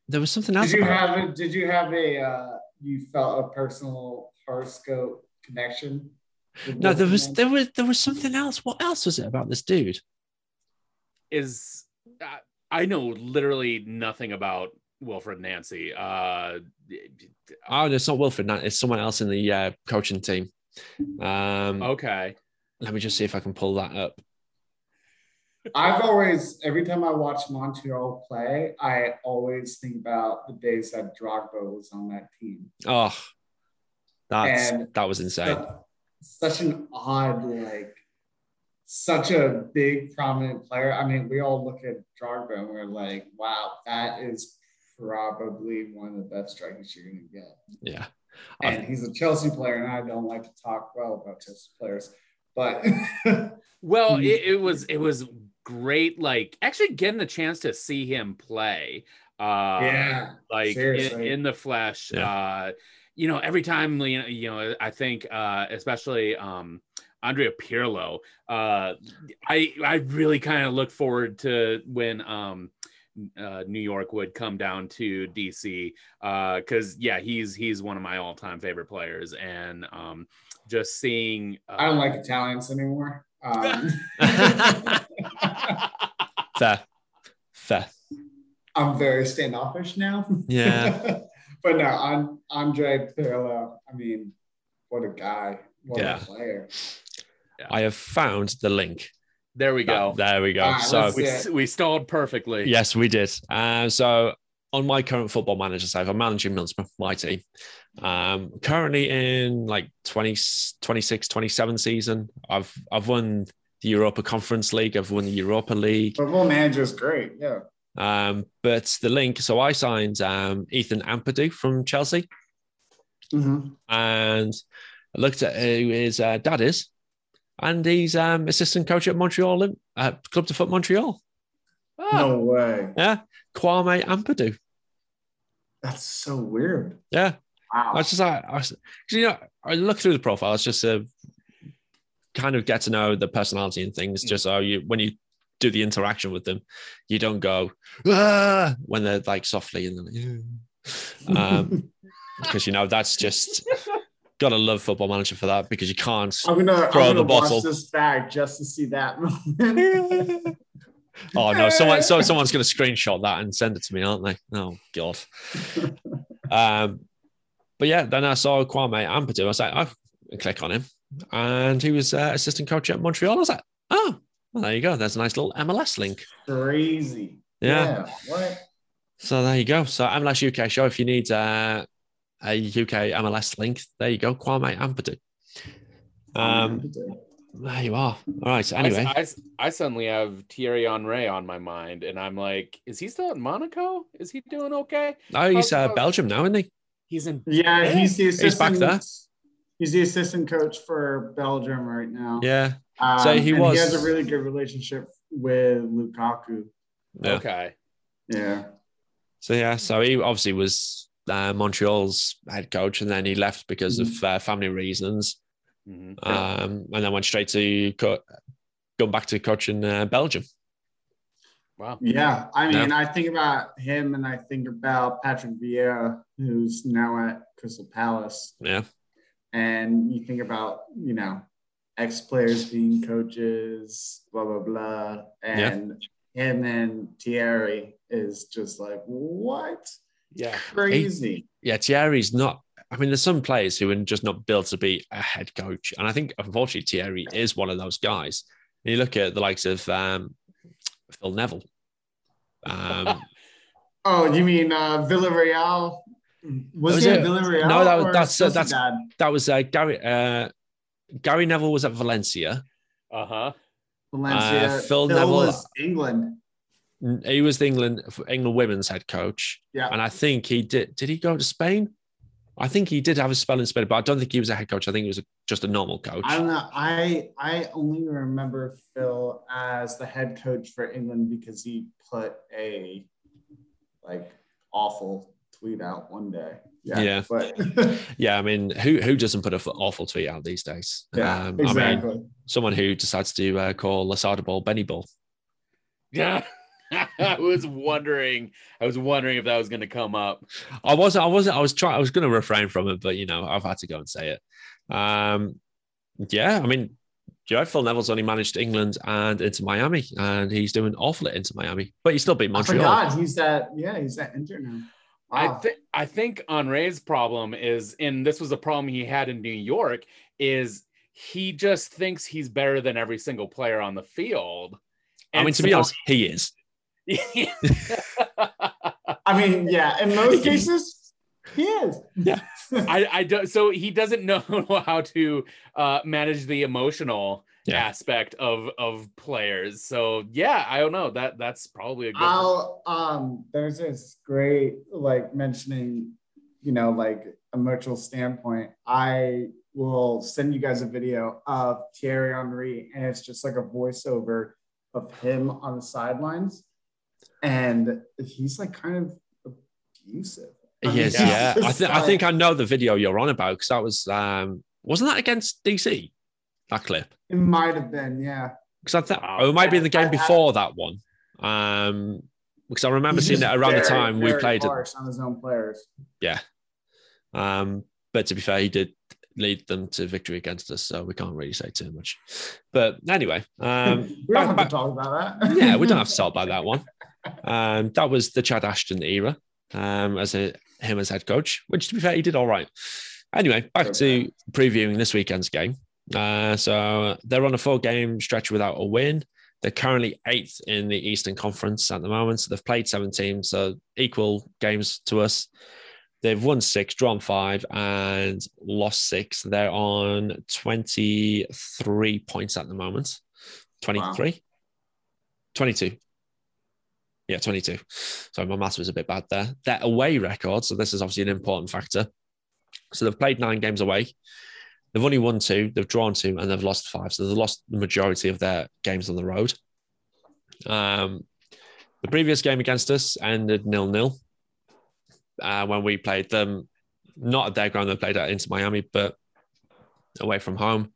there was something else. Did you have a, Did you have a? Uh, you felt a personal horoscope connection? No, there was there was there was something else. What else was it about this dude? Is I know literally nothing about Wilfried Nancy. Uh, oh, it's not Wilfried. Nancy. It's someone else in the uh, coaching team. Um, Okay. Let me just see if I can pull that up. I've always, every time I watch Montreal play, I always think about the days that Drogba was on that team. Oh, that's And- that was insane. Such, such an odd, like, such a big, prominent player. I mean, we all look at Drogba and we're like, wow, that is probably one of the best strikers you're going to get. Yeah, And he's a Chelsea player, and I don't like to talk well about Chelsea players, but Well, it, it was it was great. Like actually getting the chance to see him play. Uh, yeah, like in, in the flesh. Yeah. Uh, you know, every time you know, you know, I think uh, especially um, Andrea Pirlo. Uh, I I really kind of look forward to when um, uh, New York would come down to DC because yeah, he's he's one of my all time favorite players, and um, just seeing. Uh, I don't like Italians anymore. Um, fair, fair. I'm very standoffish now. Yeah. but no, I'm Andre Pirlo. I mean, what a guy! What Yeah. a player! I have found the link. There we go. There we go. All right, so we, Yeah. we stalled perfectly. Yes, we did. Uh, so on my current football manager side, I'm managing Middlesbrough, my team. Um, currently in like 20, 26, 27 season. I've I've won the Europa Conference League. I've won the Europa League. Football manager is great. Yeah. Um, but the link, so I signed um, Ethan Ampadu from Chelsea Mm-hmm. and I looked at who his uh, dad is, and he's um, assistant coach at Montreal, uh, Club de Foot Montreal. Ah, No way. Yeah, Kwame Ampadu. That's so weird. Yeah, Wow. I was just like, I was, you know, I look through the profile. It's just to kind of get to know the personality and things. Just so you, when you do the interaction with them, you don't go ah! when they're like softly and then, like, um, because you know that's just gotta love Football Manager for that because you can't. I'm gonna, throw I'm the bottle. this back just to see that moment. Oh no, someone so someone's gonna screenshot that and send it to me, aren't they? Oh god. Um, but yeah, then I saw Kwame Ampadu. I was like, I click on him, and he was uh, assistant coach at Montreal. I was like, oh, well, there you go. There's a nice little MLS link. Crazy. Yeah. What? So there you go. So MLS UK show. If you need uh, a UK MLS link, there you go. Kwame Ampadu. Um, there you are. All right. So I- anyway, I, I suddenly have Thierry Henry on my mind, and I'm like, is he still at Monaco? Is he doing okay? No, he's uh, Belgium now, isn't he? He's in. yeah, he's the He's back assistant. there. He's the assistant coach for Belgium right now. Yeah. Um, So he and was- He has a really good relationship with Lukaku. Yeah. Okay. Yeah. So yeah, so he obviously was uh, Montreal's head coach, and then he left because of uh, family reasons, Mhm. um, and then went straight to co- go back to coaching uh, Belgium. Wow. Yeah. I mean, Yeah. I think about him and I think about Patrick Vieira, who's now at Crystal Palace. Yeah, And you think about, you know, ex players being coaches, blah, blah, blah. And him and Thierry is just like, what? Yeah. Crazy. yeah. Thierry's not. I mean, there's some players who are just not built to be a head coach, and I think unfortunately Thierry is one of those guys. And you look at the likes of um, Phil Neville. Um, Oh, you mean uh, Villarreal? Was, Was he it- at Villarreal? No, that was- that's- uh, that's- Sociedad? that was uh, Gary. Uh, Gary Neville was at Valencia. Uh huh. Valencia. uh, Phil Neville- was England. He was the England England women's head coach. Yeah. And I think he did. Did he go to Spain? I think he did have a spell in Spain, but I don't think he was a head coach. I think he was a, just a normal coach. I don't know. I I only remember Phil as the head coach for England because he put a like awful tweet out one day. Yeah. Yeah. But Yeah, I mean, who who doesn't put an awful tweet out these days? yeah, Um, I mean, exactly. someone who decides to uh, call Losada Ball Benny Ball. Yeah. I was wondering. I was wondering if that was going to come up. I wasn't. I wasn't. I was trying. I was going to refrain from it, but you know, I've had to go and say it. Um, yeah, I mean, you know, Phil Neville's only managed England and Inter Miami, and he's doing awful at Inter Miami, but he still beat I Montreal. forgot he's that. yeah he's that Inter now. I think I think Henry's problem is, and this was a problem he had in New York, is he just thinks he's better than every single player on the field. And I mean, to so, be honest, he is. I mean, yeah, in most cases, he is. Yeah. I, I don't so he doesn't know how to uh, manage the emotional yeah. aspect of of players. So yeah, I don't know. That that's probably a good I'll um there's this great like mentioning, you know, like emotional standpoint. I will send you guys a video of Thierry Henry, and it's just like a voiceover of him on the sidelines. And he's like kind of abusive. He is, yeah. I, th- I think I know the video you're on about because that was um wasn't that against DC? That clip. It might have been, yeah. Because I thought oh, it might be in the game before that one. Um, because I remember seeing it around very, the time we played it on his own players. Yeah. Um, but to be fair, he did lead them to victory against us, so we can't really say too much. But anyway, um, we don't back, have back, to talk about that. yeah, we don't have to talk about that one. Um, that was the Chad Ashton era um, as a him as head coach, which to be fair, he did all right. Anyway, back to previewing this weekend's game. Uh, so they're on a four game stretch without a win. They're currently eighth in the Eastern Conference at the moment. So they've played seven teams, so equal games to us. They've won six, drawn five, and lost six. They're on 23 points at the moment. 23? Wow. 22. Yeah, 22. So my math was a bit bad there. Their away record, so this is obviously an important factor. So they've played nine games away. They've only won two, they've drawn two, and they've lost five. So they've lost the majority of their games on the road. Um, the previous game against us ended nil nil uh, when we played them, not at their ground, they played at Inter Miami, but away from home.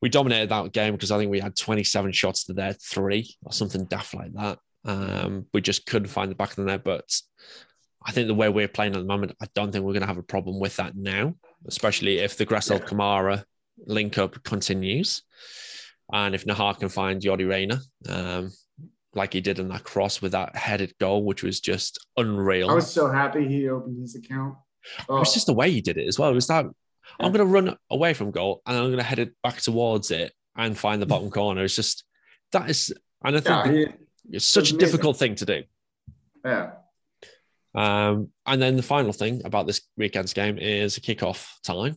We dominated that game because I think we had 27 shots to their three or something daft like that. Um, we just couldn't find the back of the net. But I think the way we're playing at the moment, I don't think we're going to have a problem with that now, especially if the Gressel yeah. Kamara link up continues. And if Najar can find Yordy Reyna, um, like he did in that cross with that headed goal, which was just unreal. I was so happy he opened his account. Oh. It was just the way he did it as well. It was that I'm going to run away from goal and I'm going to head it back towards it and find the bottom corner. It's just that is, and I think yeah, he, it's such a difficult thing to do. Yeah. Um, and then the final thing about this weekend's game is a kickoff time,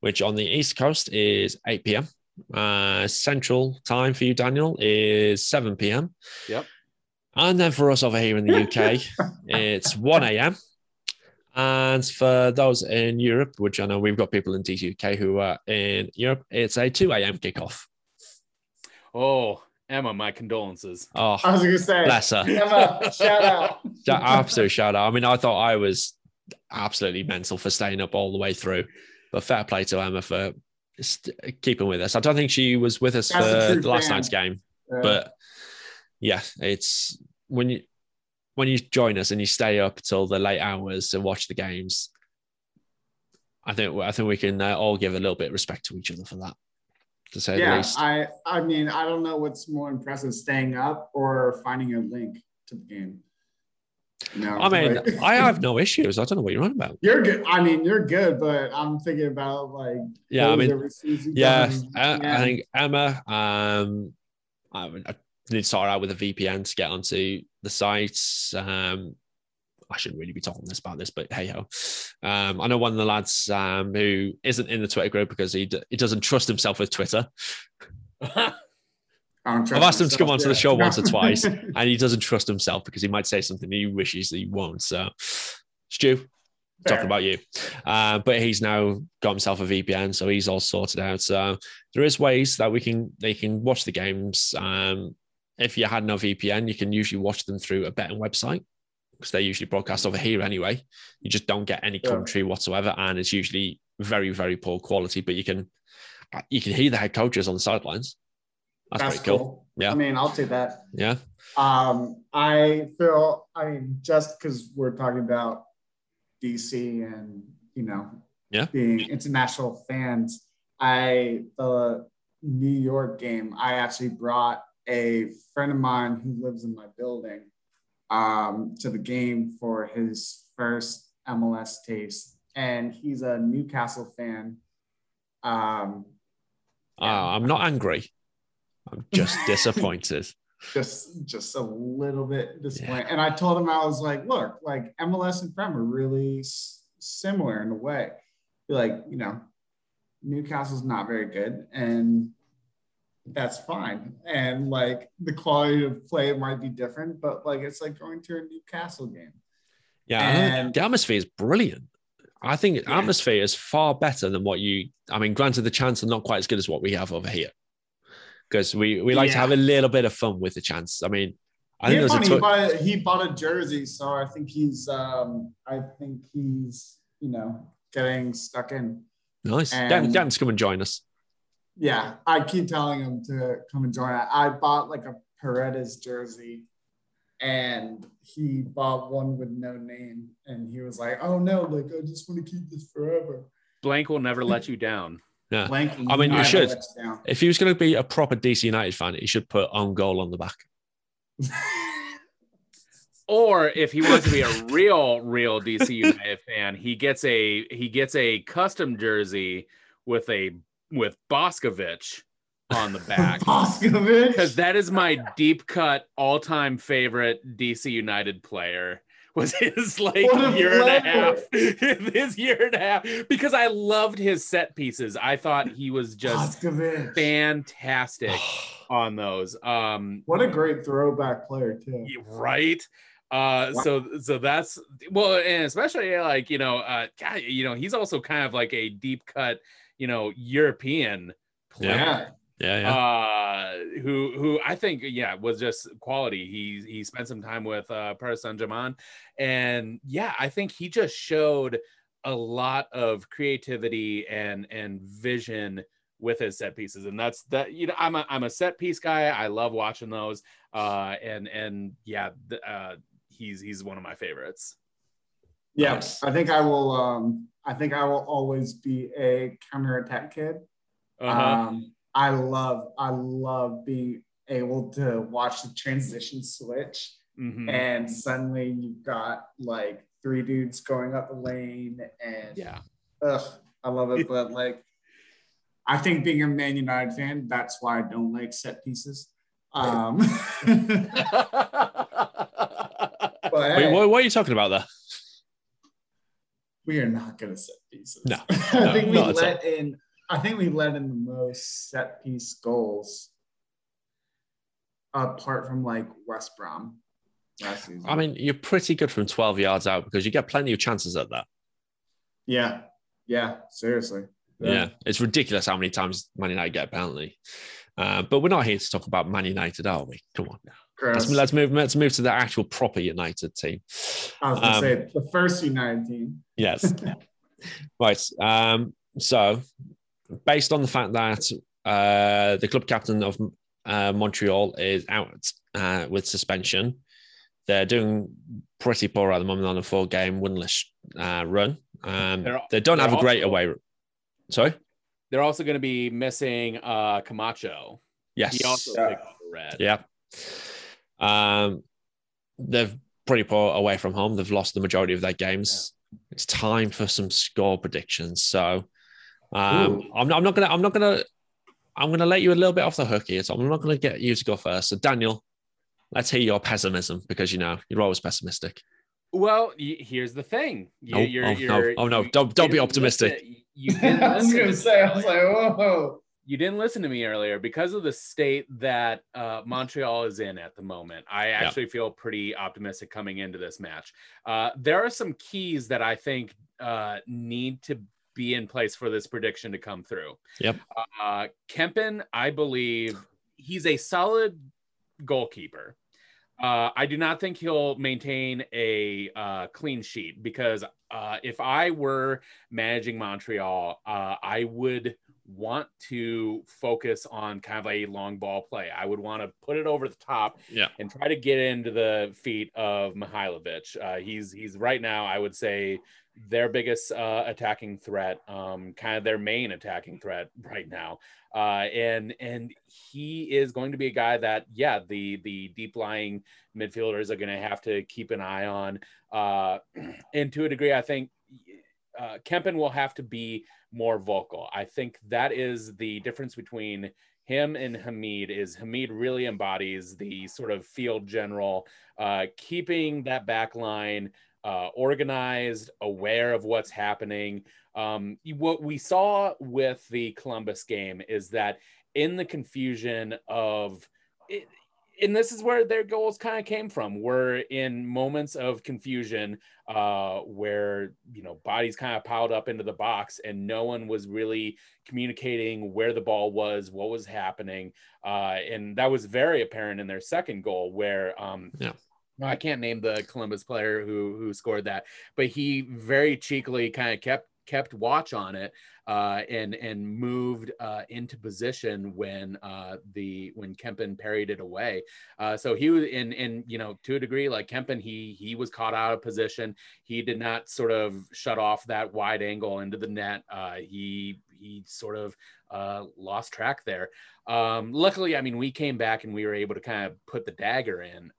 which on the East Coast is 8 p.m. Uh, central time for you, Daniel, is 7 p.m. Yep. And then for us over here in the UK, it's 1 a.m. And for those in Europe, which I know we've got people in DCUK who are in Europe, it's a 2 a.m. kickoff. Oh, Emma, my condolences. Oh, I was going to say, bless her. Emma, shout out. Absolute shout out. I mean, I thought I was absolutely mental for staying up all the way through, but fair play to Emma for keeping with us. I don't think she was with us That's for the last fan. night's game, yeah. but yeah, it's when you when you join us and you stay up till the late hours to watch the games. I think I think we can uh, all give a little bit of respect to each other for that to say yeah, the least. I I mean, I don't know what's more impressive, staying up or finding a link to the game. No, I mean, like, I have no issues. I don't know what you're on about. You're good. I mean, you're good, but I'm thinking about like yeah. I mean, yeah, I, yeah. I think Emma. Um, I, I need to start out with a VPN to get onto the sites. Um, I shouldn't really be talking this about this, but hey ho. Um, I know one of the lads um, who isn't in the Twitter group because he d- he doesn't trust himself with Twitter. I've asked him to come onto yeah. the show once or twice, and he doesn't trust himself because he might say something he wishes he won't. So, Stu, Fair. talking about you, uh, but he's now got himself a VPN, so he's all sorted out. So there is ways that we can they can watch the games. Um, if you had no VPN, you can usually watch them through a betting website because they're usually broadcast over here anyway. You just don't get any commentary yeah. whatsoever, and it's usually very, very poor quality. But you can you can hear the head coaches on the sidelines. That's, That's pretty cool. cool. Yeah, I mean, I'll take that. Yeah. Um, I feel. I mean, just because we're talking about DC and you know, yeah, being international fans, I the New York game. I actually brought a friend of mine who lives in my building um, to the game for his first MLS taste, and he's a Newcastle fan. Um, uh, I'm not angry. I'm just disappointed. Just, just a little bit disappointed. Yeah. And I told him I was like, look, like MLS and Prem are really s- similar in a way. Like, you know, Newcastle's not very good, and that's fine. And like the quality of play might be different, but like it's like going to a Newcastle game. Yeah, and, the atmosphere is brilliant. I think yeah. atmosphere is far better than what you. I mean, granted, the chants are not quite as good as what we have over here, because we we like yeah. to have a little bit of fun with the chants. I mean, I think funny, he, bought a, he bought a jersey, so I think he's um I think he's you know getting stuck in. Nice. And, Dan, come and join us. Yeah, I keep telling him to come and join. I bought like a Paredes jersey and he bought one with no name and he was like oh no like i just want to keep this forever. Blank will never let you down. Yeah. Blank i mean you should. if he was going to be a proper dc united fan he should put on goal on the back. Or if he wants to be a real real dc united fan he gets a he gets a custom jersey with a with Boskovic on the back. Because that is my deep cut all time favorite DC United player. Was his like year and a half, his year and a half, because I loved his set pieces. I thought he was just Boskovic. fantastic on those. Um, what a great throwback player too, right? Uh, wow. so so that's well, and especially like you know, uh, God, you know, he's also kind of like a deep cut, you know, European player. Yeah. Yeah, yeah. Uh, who who I think yeah was just quality. He he spent some time with uh, Paris Saint Germain, and yeah, I think he just showed a lot of creativity and and vision with his set pieces, and that's that. You know, I'm a I'm a set piece guy. I love watching those. Uh, and and yeah, uh, he's he's one of my favorites. Yes, I think I will. Um, I think I will always be a counter attack kid. Uh-huh. Um, I love I love being able to watch the transition switch mm-hmm. and suddenly you've got like three dudes going up the lane and yeah ugh, I love it but like I think being a Man United fan that's why I don't like set pieces um but Wait, what, what, are you talking about there we are not going to set pieces no, no I think we let in I think we let in the most set piece goals apart from like West Brom. I mean, you're pretty good from 12 yards out because you get plenty of chances at that. Yeah. Yeah. Seriously. Yeah. yeah. It's ridiculous how many times Man United get a penalty. Uh, but we're not here to talk about Man United, are we? Come on. Let's, let's, move. Let's move to the actual proper United team. I was going to um, say the first United team. Yes. right. Um, so based on the fact that uh, the club captain of uh, Montreal is out uh, with suspension, they're doing pretty poor at the moment on a four game winless uh, run. Um, they don't have a great also, away. Sorry? They're also going to be missing uh, Camacho. Yes. He also yeah. red. Yeah. Um, they're pretty poor away from home. They've lost the majority of their games. Yeah. It's time for some score predictions. So um, I'm not, I'm not gonna I'm not gonna I'm gonna let you a little bit off the hook here. So I'm not gonna get you to go first. So Daniel, let's hear your pessimism because you know you're always pessimistic. Well, here's the thing. You, oh, you're, oh, you're, no. oh no! Don't don't be optimistic. Listen, you I was gonna say. I was like, whoa. You didn't listen to me earlier because of the state that uh, Montreal is in at the moment. I actually yeah. feel pretty optimistic coming into this match. Uh, there are some keys that I think uh, need to be in place for this prediction to come through. Yep. Uh, Kempin, I believe he's a solid goalkeeper. Uh, I do not think he'll maintain a uh, clean sheet because uh, if I were managing Montreal, uh, I would want to focus on kind of a long ball play. I would want to put it over the top yeah. and try to get into the feet of Mihailovic. Uh, he's he's right now, I would say, their biggest uh, attacking threat, um, kind of their main attacking threat right now. Uh, and and he is going to be a guy that, yeah, the the deep lying midfielders are going to have to keep an eye on. Uh, and to a degree, I think uh, will have to be more vocal. I think that is the difference between him and Hamid is Hamid really embodies the sort of field general, uh, keeping that back line uh, organized, aware of what's happening. Um, what we saw with the Columbus game is that in the confusion of it, and this is where their goals kind of came from were in moments of confusion uh, where you know bodies kind of piled up into the box and no one was really communicating where the ball was what was happening uh, and that was very apparent in their second goal where um, yeah. I can't name the Columbus player who who scored that, but he very cheekily kind of kept kept watch on it uh, and and moved uh, into position when uh, the when Kempin parried it away. Uh, so he was in in you know to a degree like Kempin he he was caught out of position. He did not sort of shut off that wide angle into the net. Uh, he he sort of uh, lost track there. Um, luckily, I mean, we came back and we were able to kind of put the dagger in.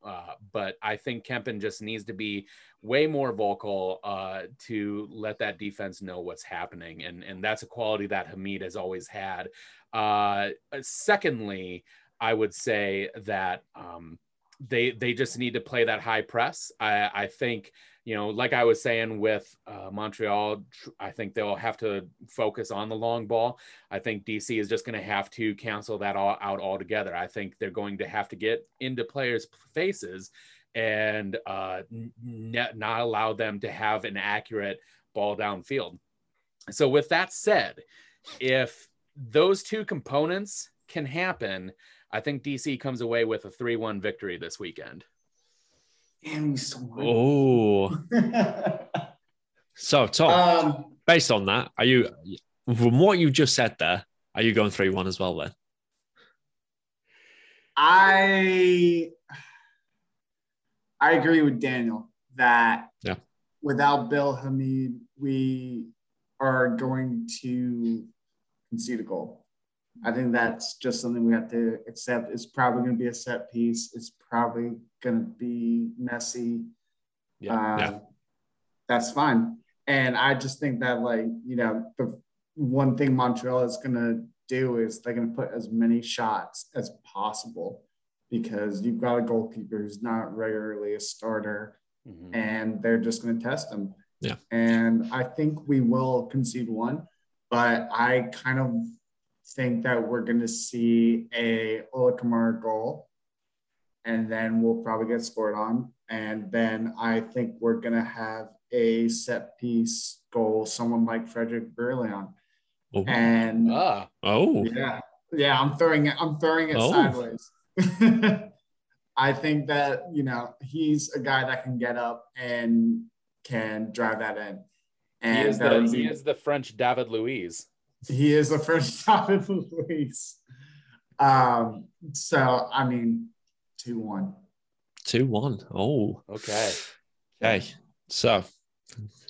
But I think Kempin just needs to be way more vocal uh, to let that defense know what's happening, and and that's a quality that Hamid has always had. Uh, secondly, I would say that. Um, they they just need to play that high press. I, I think you know, like I was saying with uh, Montreal, I think they'll have to focus on the long ball. I think DC is just going to have to cancel that all out altogether. I think they're going to have to get into players' faces and uh, n- not allow them to have an accurate ball downfield. So, with that said, if those two components can happen, I think DC comes away with a 3 1 victory this weekend. And he's so Oh. so, Tom, um, based on that, are you, from what you just said there, are you going 3 1 as well then? I I agree with Daniel that yeah. without Bill Hamid, we are going to concede a goal. I think that's just something we have to accept. It's probably going to be a set piece. It's probably going to be messy. Yeah. Um, yeah. That's fine. And I just think that, like, you know, the one thing Montreal is going to do is they're going to put as many shots as possible because you've got a goalkeeper who's not regularly a starter mm-hmm. and they're just going to test him. Yeah. And I think we will concede one, but I kind of think that we're going to see a Ola Kamara goal, and then we'll probably get scored on. And then I think we're going to have a set piece goal, someone like Frédéric Brillant. Oh. And ah. oh, yeah, yeah, I'm throwing it. I'm throwing it oh. sideways. I think that you know he's a guy that can get up and can drive that in. And he is, the, he is the French David Luiz. He is the French David Luiz. Um, so I mean, two one. Two one. Oh, okay. Okay. So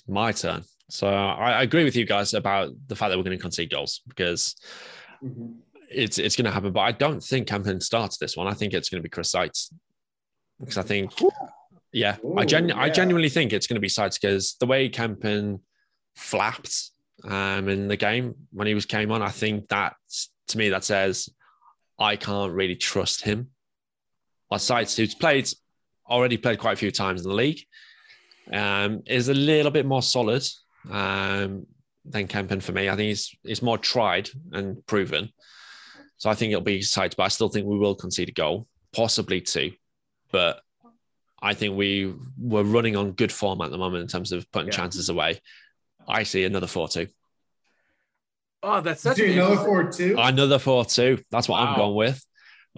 my turn. So I, I, agree with you guys about the fact that we're going to concede goals because mm-hmm. It's it's going to happen. But I don't think Kempin starts this one. I think it's going to be Chris Seitz because I think, yeah, Ooh, I genu- yeah. I genuinely think it's going to be Seitz because the way Kempin flapped um, in the game when he was came on. I think that to me that says I can't really trust him. While Seitz, who's played already played quite a few times in the league, um, is a little bit more solid um, than Kempin for me. I think he's he's more tried and proven. So I think it'll be Seitz, but I still think we will concede a goal, possibly two. But I think we we're running on good form at the moment in terms of putting yeah. chances away. I see another 4 2. Oh, that's such Dude, another 4 2. Another 4 2. That's what wow. I'm going with.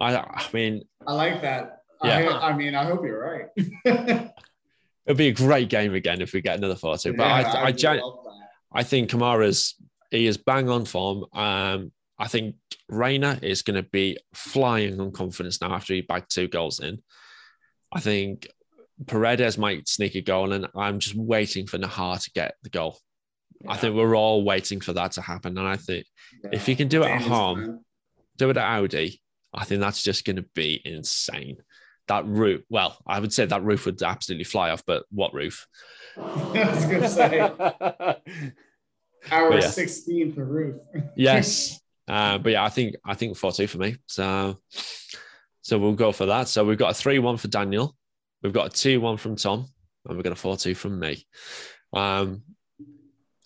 I, I mean, I like that. Yeah. I, I mean, I hope you're right. It'll be a great game again if we get another 4 2. But yeah, I, I, I, gen- I think Kamara's, he is bang on form. Um, I think Reyna is going to be flying on confidence now after he bagged two goals in. I think Paredes might sneak a goal, and I'm just waiting for Najar to get the goal. I think we're all waiting for that to happen. And I think if he can do it at home, do it at Audi, I think that's just going to be insane. That roof, well, I would say that roof would absolutely fly off, but what roof? I was gonna say our But yeah. 16th roof. Yes. uh, but yeah, I think I think 4 2 for me. So so we'll go for that. So we've got a 3 1 for Daniel. We've got a 2 1 from Tom, and we've got a 4 2 from me. Um,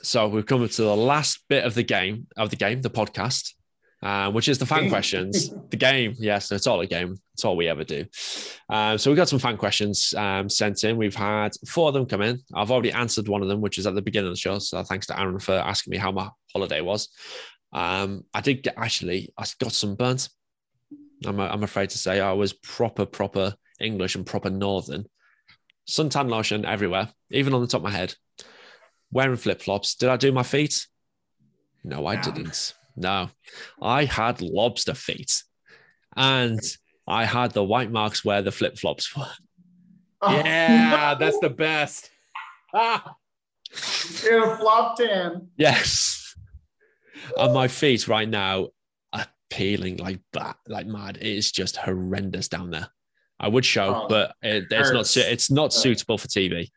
so we've come to the last bit of the game of the game, the podcast, uh, which is the fan questions. The game, yes, it's all a game. It's all we ever do. Um, so we've got some fan questions um, sent in. We've had four of them come in. I've already answered one of them, which is at the beginning of the show. So thanks to Aaron for asking me how my holiday was. Um, I did get actually, I got sunburnt. I'm, I'm afraid to say I was proper, proper English and proper Northern. Suntan lotion everywhere, even on the top of my head. Wearing flip flops. Did I do my feet? No, I No. didn't. No, I had lobster feet, and I had the white marks where the flip flops were. yeah, that's the best. Ah, in a flop tan. Yes, and my feet right now are peeling like bat, like mad. It is just horrendous down there. I would show, Oh, but it, it's not. It's not suitable for TV.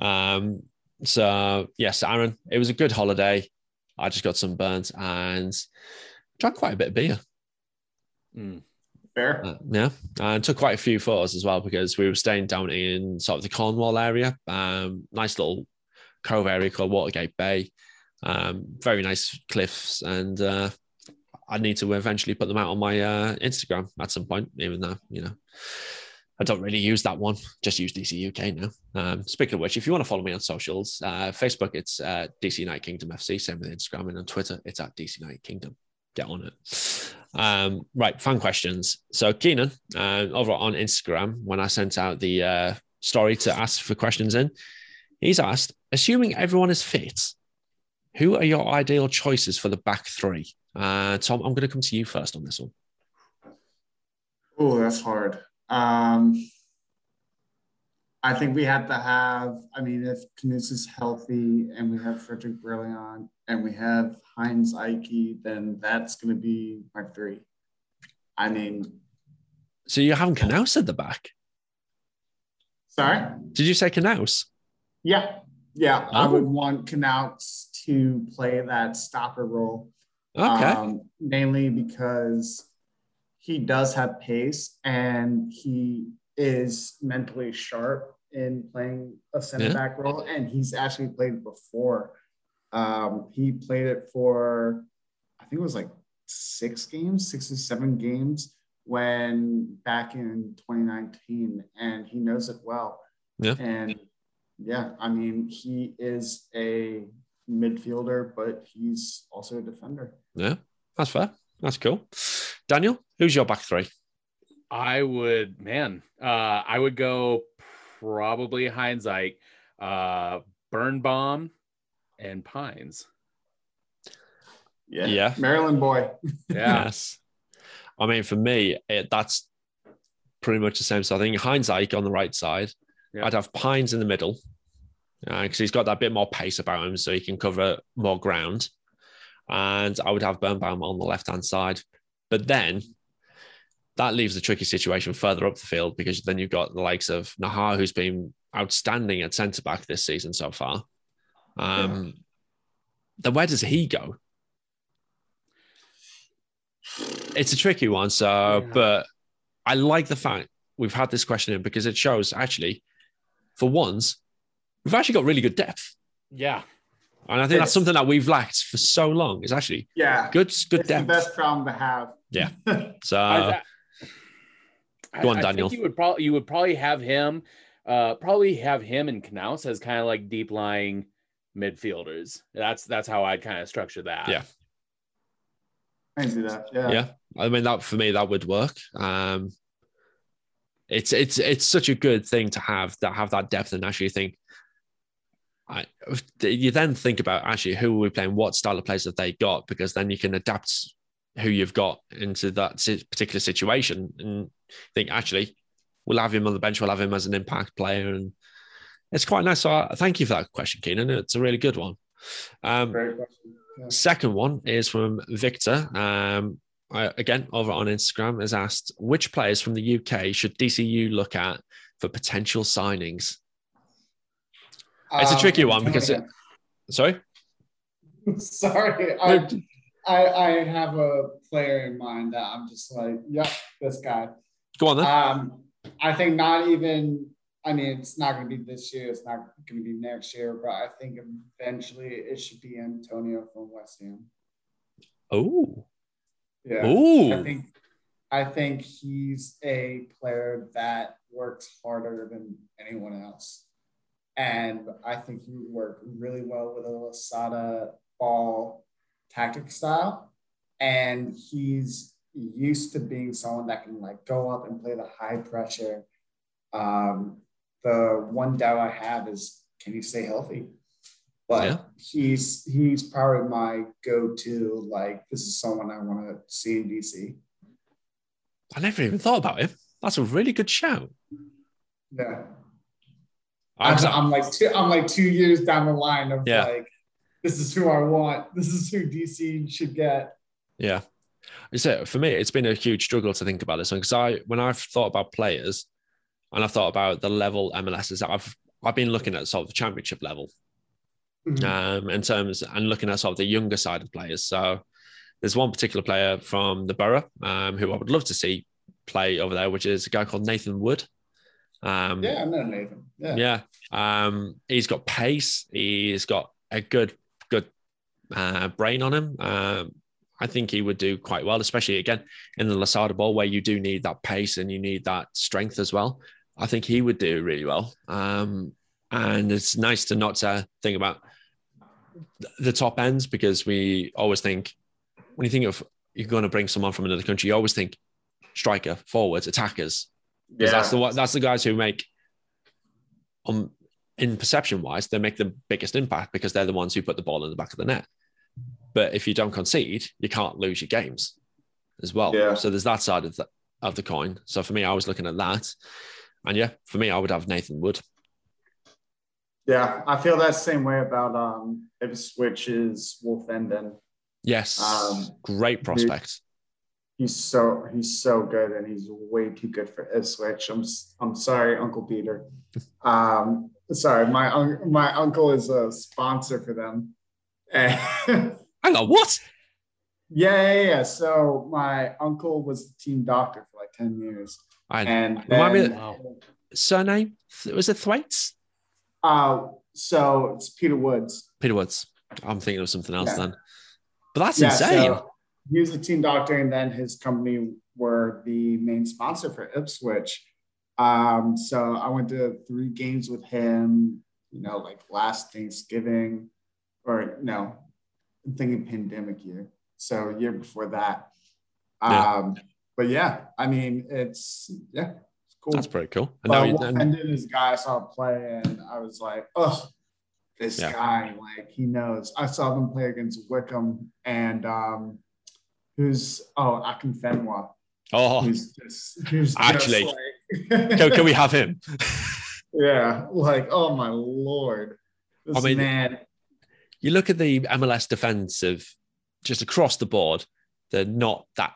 Um. So yes, Aaron, it was a good holiday. I just got some burnt and drank quite a bit of beer. mm, Fair. Uh, yeah, and took quite a few photos as well because we were staying down in sort of the Cornwall area. Um, nice little cove area called Watergate Bay. Um, very nice cliffs, and uh, I need to eventually put them out on my uh, Instagram at some point. Even though you know I don't really use that one, just use DC UK now. Um, speaking of which, if you want to follow me on socials, uh, Facebook it's uh, DC Night Kingdom FC, same with Instagram, and on Twitter it's at DC Night Kingdom. Get on it. Um, right, fan questions. So Keenan, uh, over on Instagram, when I sent out the uh, story to ask for questions in, he's asked, assuming everyone is fit, who are your ideal choices for the back three? Uh, Tom, I'm going to come to you first on this one. Oh, that's hard. Um, I think we have to have, I mean, if Canouse is healthy and we have Frédéric Brillant and we have Hines-Ike, then that's going to be my three. I mean, So you're having Canouse at the back. sorry? Did you say Canouse? Yeah. Yeah. I Oh. would want Canouse to play that stopper role. Okay. Um, mainly because he does have pace and he is mentally sharp in playing a center Yeah. back role, and he's actually played it before. Um, he played it for, I think it was like six games, six or seven games when back in 2019, and he knows it well. Yeah. And yeah, I mean, he is a midfielder, but he's also a defender. yeah, that's fair. That's cool. Daniel, who's your back three? I would, man, uh, I would go probably Hines-Ike, uh, Birnbaum, and Pines. Yeah. Yeah. Maryland boy. Yeah. Yes. I mean, for me, it, that's pretty much the same. So I think Hines-Ike on the right side. Yeah. I'd have Pines in the middle because he's got that bit more pace about him, so he can cover more ground. And I would have Birnbaum on the left hand side. But then that leaves the tricky situation further up the field because then you've got the likes of Najar, who's been outstanding at centre back this season so far. Um, Then where does he go? It's a tricky one. So, Yeah. but I like the fact we've had this question in because it shows actually, for once, we've actually got really good depth. Yeah. And I think that's something that we've lacked for so long. Is actually Yeah. good, good It's the depth. best problem to have. Yeah. So I, I- go on, I Daniel. Think you would probably you would probably have him, uh, probably have him and Canouse as kind of like deep lying midfielders. That's that's how I'd kind of structure that. Yeah. I can see that. Yeah. yeah, I mean that for me that would work. Um, it's it's it's such a good thing to have that have that depth and actually think. I you then think about actually who are we playing, what style of players have they got, because then you can adapt who you've got into that particular situation and think actually we'll have him on the bench. We'll have him as an impact player, and it's quite nice. So uh, thank you for that question, Keenan. It's a really good one. Um, yeah. Second one is from Victor. Um, I, again, over on Instagram, has asked which players from the UK should DCU look at for potential signings. It's a um, tricky one because it, sorry. sorry, I, I, I have a player in mind that I'm just like, yep, this guy. Go on then. Um, I think not even. I mean, it's not going to be this year. It's not going to be next year. But I think eventually it should be Antonio from West Ham. Oh. Yeah. Ooh. I think I think he's a player that works harder than anyone else. And I think he would work really well with a Losada ball tactic style. And he's used to being someone that can like go up and play the high pressure. Um, the one doubt I have is can he stay healthy? But yeah. he's he's probably my go-to. Like this is someone I want to see in DC. I never even thought about him. That's a really good shout. Yeah. I'm, I'm, like two, I'm like two years down the line of yeah. like this is who I want. This is who DC should get. Yeah. So for me, it's been a huge struggle to think about this one because I, when I've thought about players, and I've thought about the level MLS MLSs, I've I've been looking at sort of the championship level, mm-hmm. um, in terms and looking at sort of the younger side of players. So there's one particular player from the borough um, who I would love to see play over there, which is a guy called Nathan Wood. Um, yeah, I know Nathan. Yeah, yeah. Um, he's got pace. He's got a good good uh, brain on him. Um, I think he would do quite well, especially again in the Losada ball where you do need that pace and you need that strength as well. I think he would do really well. Um, and it's nice to not to think about the top ends because we always think when you think of you're going to bring someone from another country, you always think striker, forwards, attackers. Yeah. That's the that's the guys who make um in perception wise, they make the biggest impact because they're the ones who put the ball in the back of the net. But if you don't concede, you can't lose your games as well. Yeah. So there's that side of the of the coin. So for me, I was looking at that. And yeah, for me, I would have Nathan Wood. Yeah, I feel that same way about um Ipswich's Woolfenden. Yes. Um, great prospect. He, he's so he's so good and he's way too good for Ipswich. I'm I'm sorry, Uncle Peter. Um, sorry, my un- my uncle is a sponsor for them. Hang on, what? Yeah, yeah, yeah. So my uncle was the team doctor for like 10 years. I and remind then, me surname? Was it Thwaites? Uh so it's Peter Woods. Peter Woods. I'm thinking of something else yeah. then. But that's yeah, insane. So he was the team doctor, and then his company were the main sponsor for Ipswich. Um, so I went to three games with him, you know, like last Thanksgiving or no, I'm thinking pandemic year. So year before that. Yeah. Um, but yeah, I mean, it's yeah, it's cool. That's pretty cool. And but now and then this guy I saw play, and I was like, oh, this yeah. guy, like he knows. I saw them play against Wycombe and um, who's oh Akinfenwa. Oh, who's just, who's actually, like... can, can we have him? yeah, like oh my lord, this I mean, man you look at the MLS defensive just across the board, they're not that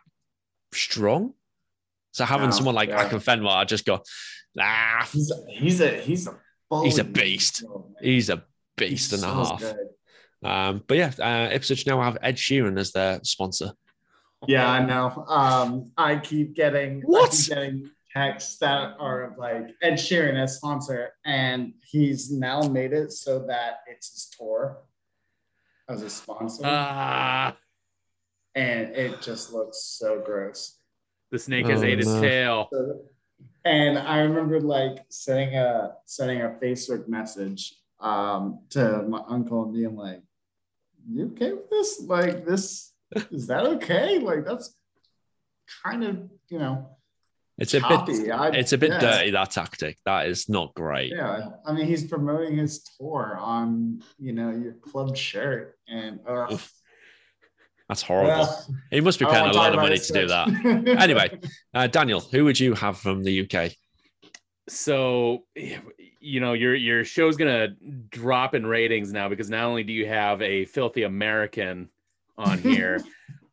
strong. So having no, someone like yeah. Akinfenwa, I just go, ah, he's a he's a he's a, he's a beast. He's a beast he's and a half. Um, but yeah, uh, Ipswich now have Ed Sheeran as their sponsor. Yeah, I know. Um, I keep getting what? Keep getting texts that are like Ed Sheeran as sponsor, and he's now made it so that it's his tour as a sponsor. Ah. And it just looks so gross. The snake has oh, ate his tail. And I remember like sending a sending a Facebook message um, to my uncle and being like, "You okay with this? Like this? Is that okay? Like that's kind of you know it's a bit. I, it's a bit yeah. dirty that tactic. That is not great. Yeah, I mean, he's promoting his tour on you know your club shirt, and uh, that's horrible. Well, he must be paying a lot of money to do that. anyway, uh, Daniel, who would you have from the UK? so you know your your show's gonna drop in ratings now because not only do you have a filthy American on here,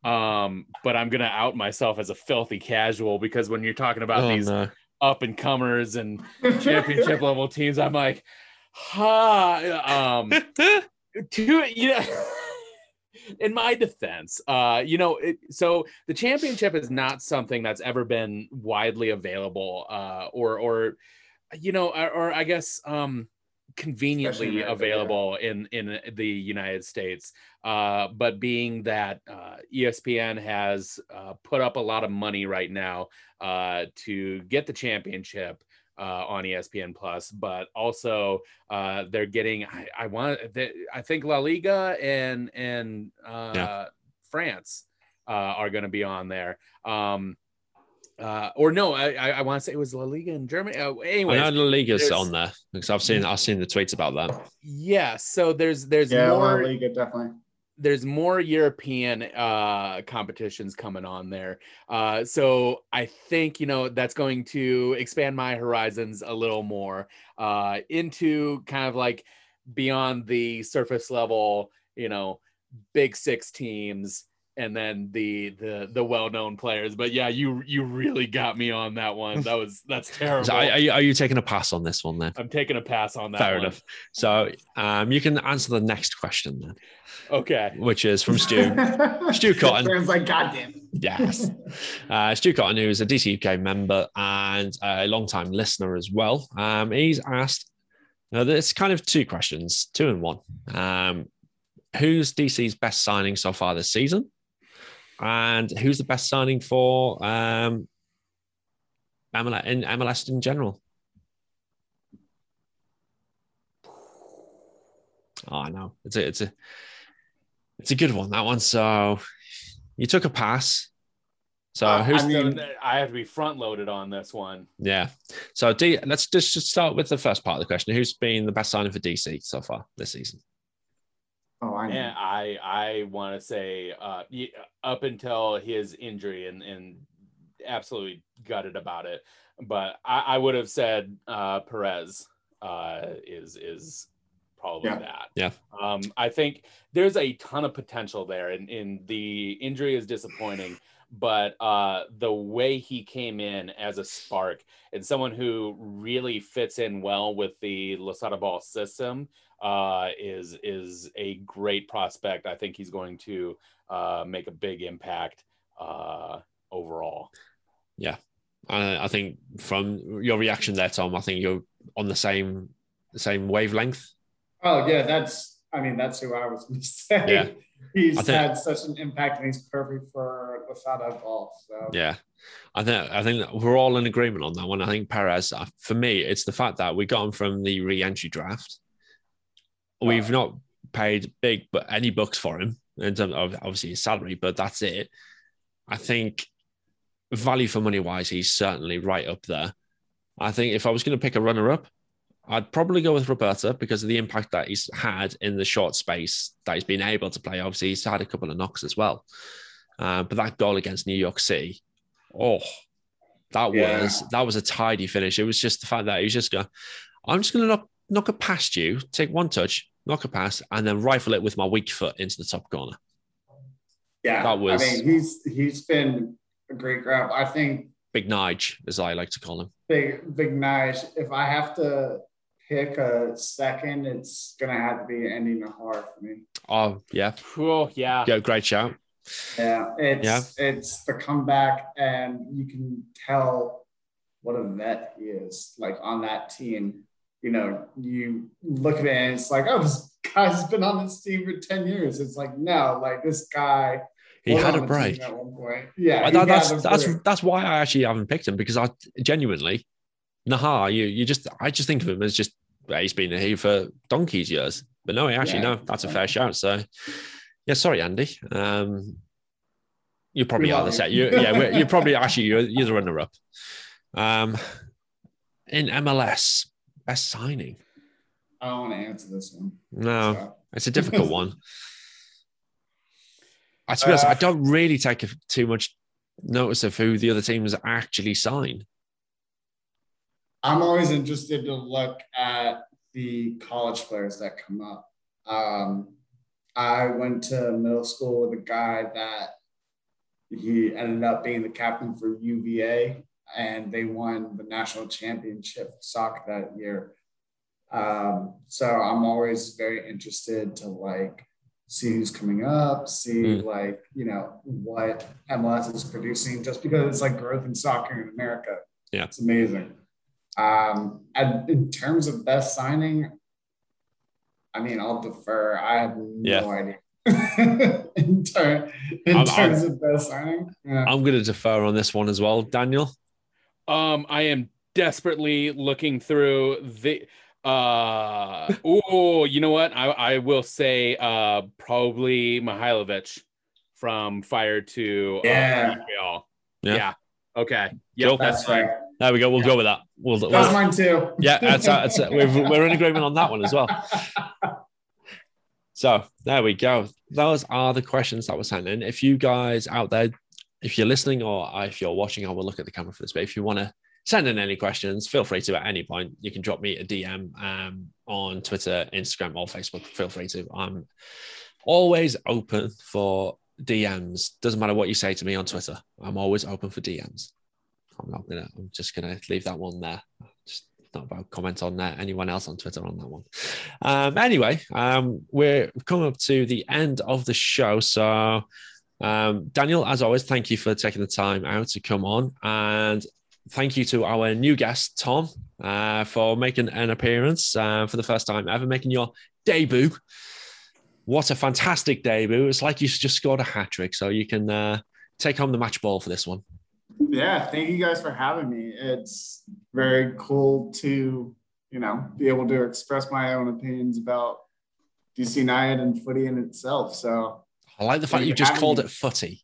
um, but I'm gonna out myself as a filthy casual because when you're talking about Oh, these no. up and comers and championship level teams, I'm like, ha. Um, to you know, in my defense, uh, you know, it, so the championship is not something that's ever been widely available, uh, or or you know, or, or I guess um, conveniently America, yeah. available in in the United States. Uh, but being that uh, ESPN has uh, put up a lot of money right now uh, to get the championship uh, on ESPN Plus, but also uh, they're getting. I, I want. They, I think La Liga and and uh, Yeah. France uh, are going to be on there. Um, uh, or no, I, I, I want to say it was La Liga in Germany. Uh, I know La Liga's there's- on there because I've seen I've seen the tweets about that. yeah. So there's there's yeah, La more Liga definitely. there's more European uh, competitions coming on there. Uh, so I think you know that's going to expand my horizons a little more uh, into kind of like beyond the surface level, you know, big six teams, and then the the the well known players. But yeah, you you really got me on that one. That was that's terrible. So are, are you, are you taking a pass on this one then? I'm taking a pass on that. Fair one. enough. So um, you can answer the next question then, Okay. which is from Stu. Stu Cotton. Everyone's like, God damn. it." Yes. Uh, Stu Cotton, who is a DC UK member and a long-time listener as well. Um, he's asked, now there's kind of two questions, two and one. Um, who's DC's best signing so far this season? And who's the best signing for um, MLS, in MLS in general? Oh, I know. It's a, it's a, it's a good one, that one. So you took a pass. So Uh, who's I mean- th- I have to be front loaded on this one. yeah. So D, let's just just start with the first part of the question. Who's been the best signing for DC so far this season? Oh, I know. And I I want to say uh, up until his injury and and absolutely gutted about it, but I, I would have said uh, Perez uh, is is probably Yeah. that. Yeah. Um, I think there's a ton of potential there, and, and the injury is disappointing. But uh, the way he came in as a spark and someone who really fits in well with the Losada Ball system uh, is is a great prospect. I think he's going to uh, make a big impact uh, overall. I, I think from your reaction there, Tom, I think you're on the same the same wavelength. Oh yeah, that's. I mean, that's who I was going to say. Yeah. He's think- had such an impact, and he's perfect for Losada ball. So Yeah, I think I think we're all in agreement on that one. I think Perez, uh, for me, it's the fact that we got him from the re-entry draft. We've not paid big, but any bucks for him in terms of obviously his salary, but that's it. I think value for money wise, he's certainly right up there. I think if I was going to pick a runner up, I'd probably go with Robertha because of the impact that he's had in the short space that he's been able to play. Obviously, he's had a couple of knocks as well. Uh, but that goal against New York City, oh, that Yeah. was that was a tidy finish. It was just the fact that he was just going, I'm just going to knock knock it past you, take one touch, knock a pass, and then rifle it with my weak foot into the top corner. yeah, That was- I mean, he's he's been a great grab. I think Big Nige, as I like to call him. big big nice. If I have to pick a second, it's gonna have to be Andy Najar for me. Oh yeah, Oh yeah. yeah, great shout. Yeah, it's Yeah. it's the comeback, and you can tell what a vet he is. Like on that team, you know, you look at it and it's like, oh, this guy's been on this team for ten years. It's like no, like this guy. He had a break. at one point. Yeah, that- that's that's that's why I actually haven't picked him because I genuinely Najar, you you just I just think of him as just he's been here for donkeys years. But no, he actually Yeah. no, that's a fair shout. So yeah, sorry, Andy. Um, you probably We are the set. you. You, yeah, we're- you're probably actually you're, you're the runner up. Um, in MLS, best signing. I don't want to answer this one. No, So, it's a difficult one. I suppose I Uh, don't really take too much notice of who the other teams actually sign. I'm always interested to look at the college players that come up. Um, I went to middle school with a guy that he ended up being the captain for UVA, and they won the national championship soccer that year. Um, so I'm always very interested to like see who's coming up, see mm. like you know what MLS is producing, just because it's like growth in soccer in America. Yeah, it's amazing. Um, and in terms of best signing, I mean, I'll defer. I have no yeah. idea. in, ter- in I'm, terms I'm, of best signing, yeah. I'm going to defer on this one as well, Daniel. Um, I am desperately looking through the. Uh, oh, you know what? I I will say uh probably Mihailovic from Fire to yeah. Uh, yeah. yeah. Okay. Yeah, that's, that's fine. There we go. We'll yeah. go with that. We'll, that's we'll, mine too. Yeah, that's, that's we're, we're in agreement on that one as well. So there we go. Those are the questions that were sent in. If you guys out there, if you're listening or if you're watching, I will look at the camera for this. But if you want to send in any questions, feel free to at any point. You can drop me a DM um, on Twitter, Instagram, or Facebook. Feel free to. I'm always open for DMs. Doesn't matter what you say to me on Twitter. I'm always open for DMs. I'm not gonna. I'm just gonna leave that one there. Just not about comment on that. Anyone else on Twitter on that one? Um, anyway, um, we're coming up to the end of the show. So, um, Daniel, as always, thank you for taking the time out to come on, and thank you to our new guest Tom uh, for making an appearance uh, for the first time ever, making your debut. What a fantastic debut! It's like you just scored a hat trick, so you can uh, take home the match ball for this one. Yeah, thank you guys for having me. It's very cool to, you know, be able to express my own opinions about DC United and footy in itself. So I like the fact you just called it footy.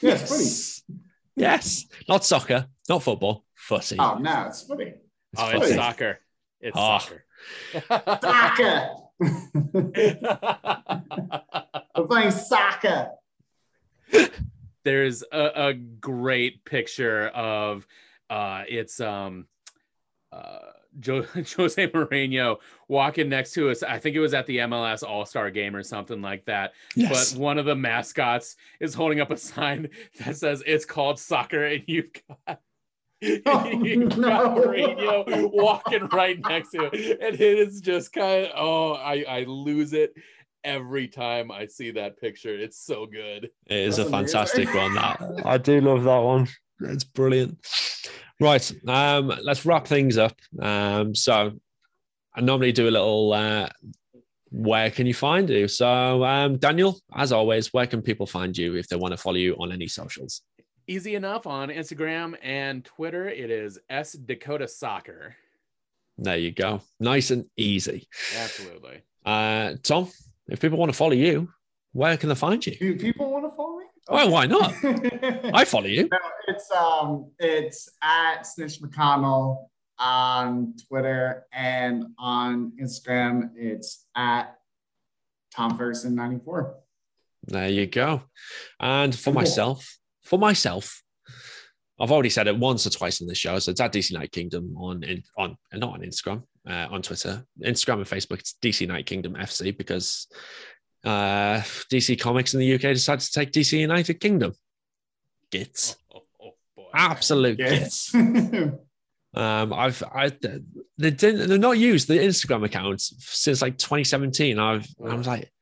Yes, yes. footy. Yes, not soccer, not football, footy. Oh no, it's footy. It's oh, footy. it's soccer. It's oh. soccer. soccer. We're playing soccer there's a, a great picture of uh, it's um, uh, jo- Jose Mourinho walking next to us. I think it was at the MLS All Star game or something like that. Yes. But one of the mascots is holding up a sign that says it's called soccer, and you've got. Oh, you got Mourinho walking right next to it, and it is just kind of oh, I I lose it every time I see that picture. It's so good. It is That's a fantastic one. That I do love that one. It's brilliant. Right, um, let's wrap things up. Um, so I normally do a little uh, where can you find you? So um, Daniel, as always, where can people find you if they want to follow you on any socials? Easy enough on Instagram and Twitter. It is S Dakota Soccer. There you go. Nice and easy. Absolutely. Uh, Tom, if people want to follow you, where can they find you? Do people want to follow me? Well, why not? I follow you. No, it's um, it's at Snitch McConnell on Twitter and on Instagram. It's at Tom Ferguson ninety four. There you go. And for myself, for myself, I've already said it once or twice in the show. So it's at DC Night Kingdom on on not on Instagram, uh, on Twitter, Instagram and Facebook. It's DC Night Kingdom FC because uh, DC Comics in the UK decided to take DC United Kingdom. Gits, oh, oh, oh, absolute gits. um, I've I they didn't they're not used the Instagram accounts since like 2017. I've I was like,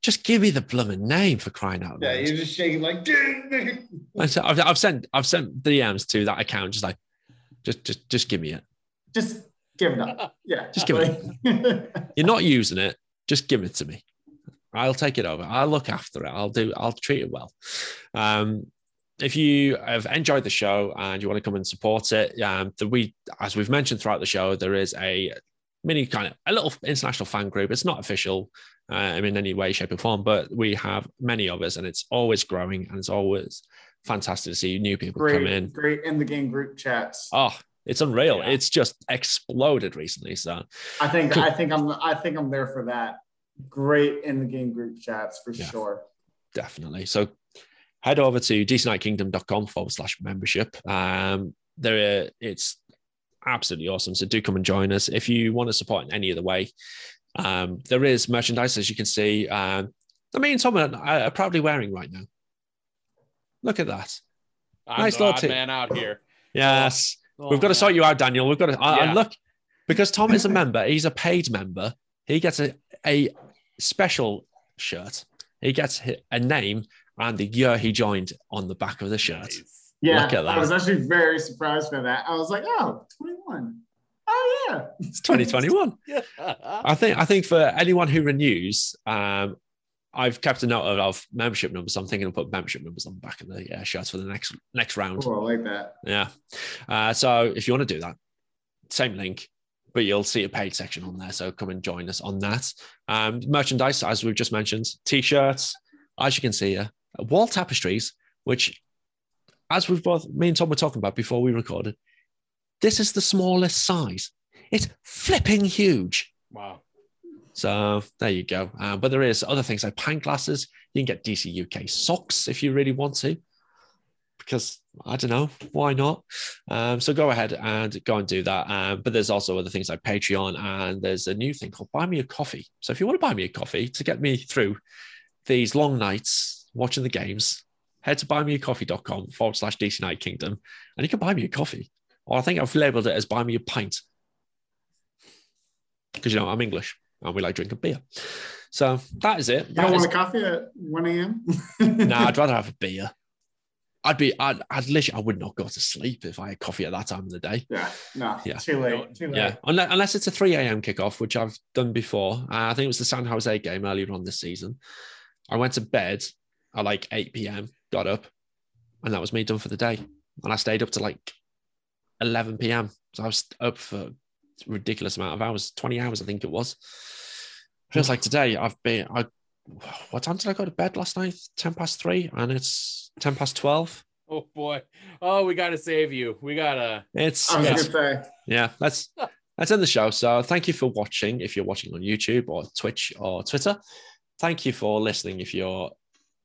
just give me the blooming name for crying out loud. Yeah, you're just shaking like. so I've, I've sent I've sent DMs to that account, just like, just just just give me it. Just give it up. Yeah, just give it. you're not using it. Just give it to me. I'll take it over. I'll look after it. I'll do. I'll treat it well. Um, if you have enjoyed the show and you want to come and support it, um, the, we, as we've mentioned throughout the show, there is a mini kind of a little international fan group. It's not official uh, in any way, shape, or form, but we have many of us, and it's always growing, and it's always fantastic to see new people great, come in. Great in the game group chats. Oh, it's unreal. Yeah. It's just exploded recently. So I think I think I'm I think I'm there for that. Great in the game group chats for yeah, sure. Definitely. So head over to dcnightkingdom.com forward slash membership. Um, there it's absolutely awesome. So do come and join us if you want to support in any other way. Um, there is merchandise, as you can see. Um, I mean, some are, are proudly wearing right now. Look at that. I'm nice little tip. man out here. Yes. Oh, We've got to sort you out, Daniel. We've got to. Yeah. look, because Tom is a member, he's a paid member. He gets a, a special shirt. He gets a name and the year he joined on the back of the shirt. Nice. Yeah, Look at that. I was actually very surprised by that. I was like, oh, 21. Oh yeah, it's 2021. yeah. I think I think for anyone who renews, um, I've kept a note of, of, membership numbers. So I'm thinking of put membership numbers on the back of the yeah, shirts for the next next round. Oh, I like that. Yeah. Uh, so if you want to do that, same link, but you'll see a paid section on there. So come and join us on that. Um, merchandise, as we've just mentioned, t-shirts, as you can see here, wall tapestries, which, as we've both me and Tom were talking about before we recorded, this is the smallest size. It's flipping huge. Wow. So there you go. Uh, but there is other things like pint glasses. You can get DC UK socks if you really want to, because I don't know why not. Um, so go ahead and go and do that. Um, but there's also other things like Patreon, and there's a new thing called Buy Me a Coffee. So if you want to buy me a coffee to get me through these long nights watching the games, head to buymeacoffee.com forward slash DC United Kingdom, and you can buy me a coffee. Or I think I've labeled it as buy me a pint. Because, you know, I'm English and we like drinking beer. So that is it. You don't want a coffee at 1 a.m.? nah, I'd rather have a beer. I'd be, I'd, I'd literally, I would not go to sleep if I had coffee at that time of the day. Yeah, no, yeah, too late, too late. Yeah, unless, unless it's a 3 a.m. kickoff, which I've done before. Uh, I think it was the San Jose game earlier on this season. I went to bed at like 8 p.m., got up, and that was me done for the day. And I stayed up to like 11 p.m. So I was up for ridiculous amount of hours, 20 hours, I think it was. Feels like today I've been, I, what time did I go to bed last night? 10 past three, and it's 10 past 12. Oh boy. Oh, we got to save you. We got to. It's, I was yeah, yeah, that's, that's in the show. So thank you for watching. If you're watching on YouTube or Twitch or Twitter, thank you for listening. If your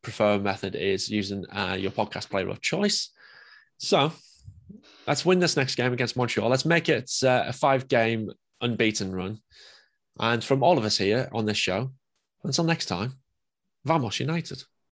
preferred method is using uh, your podcast player of choice. So let's win this next game against Montreal. Let's make it uh, a five game unbeaten run. And from all of us here on this show, until next time, Vamos United.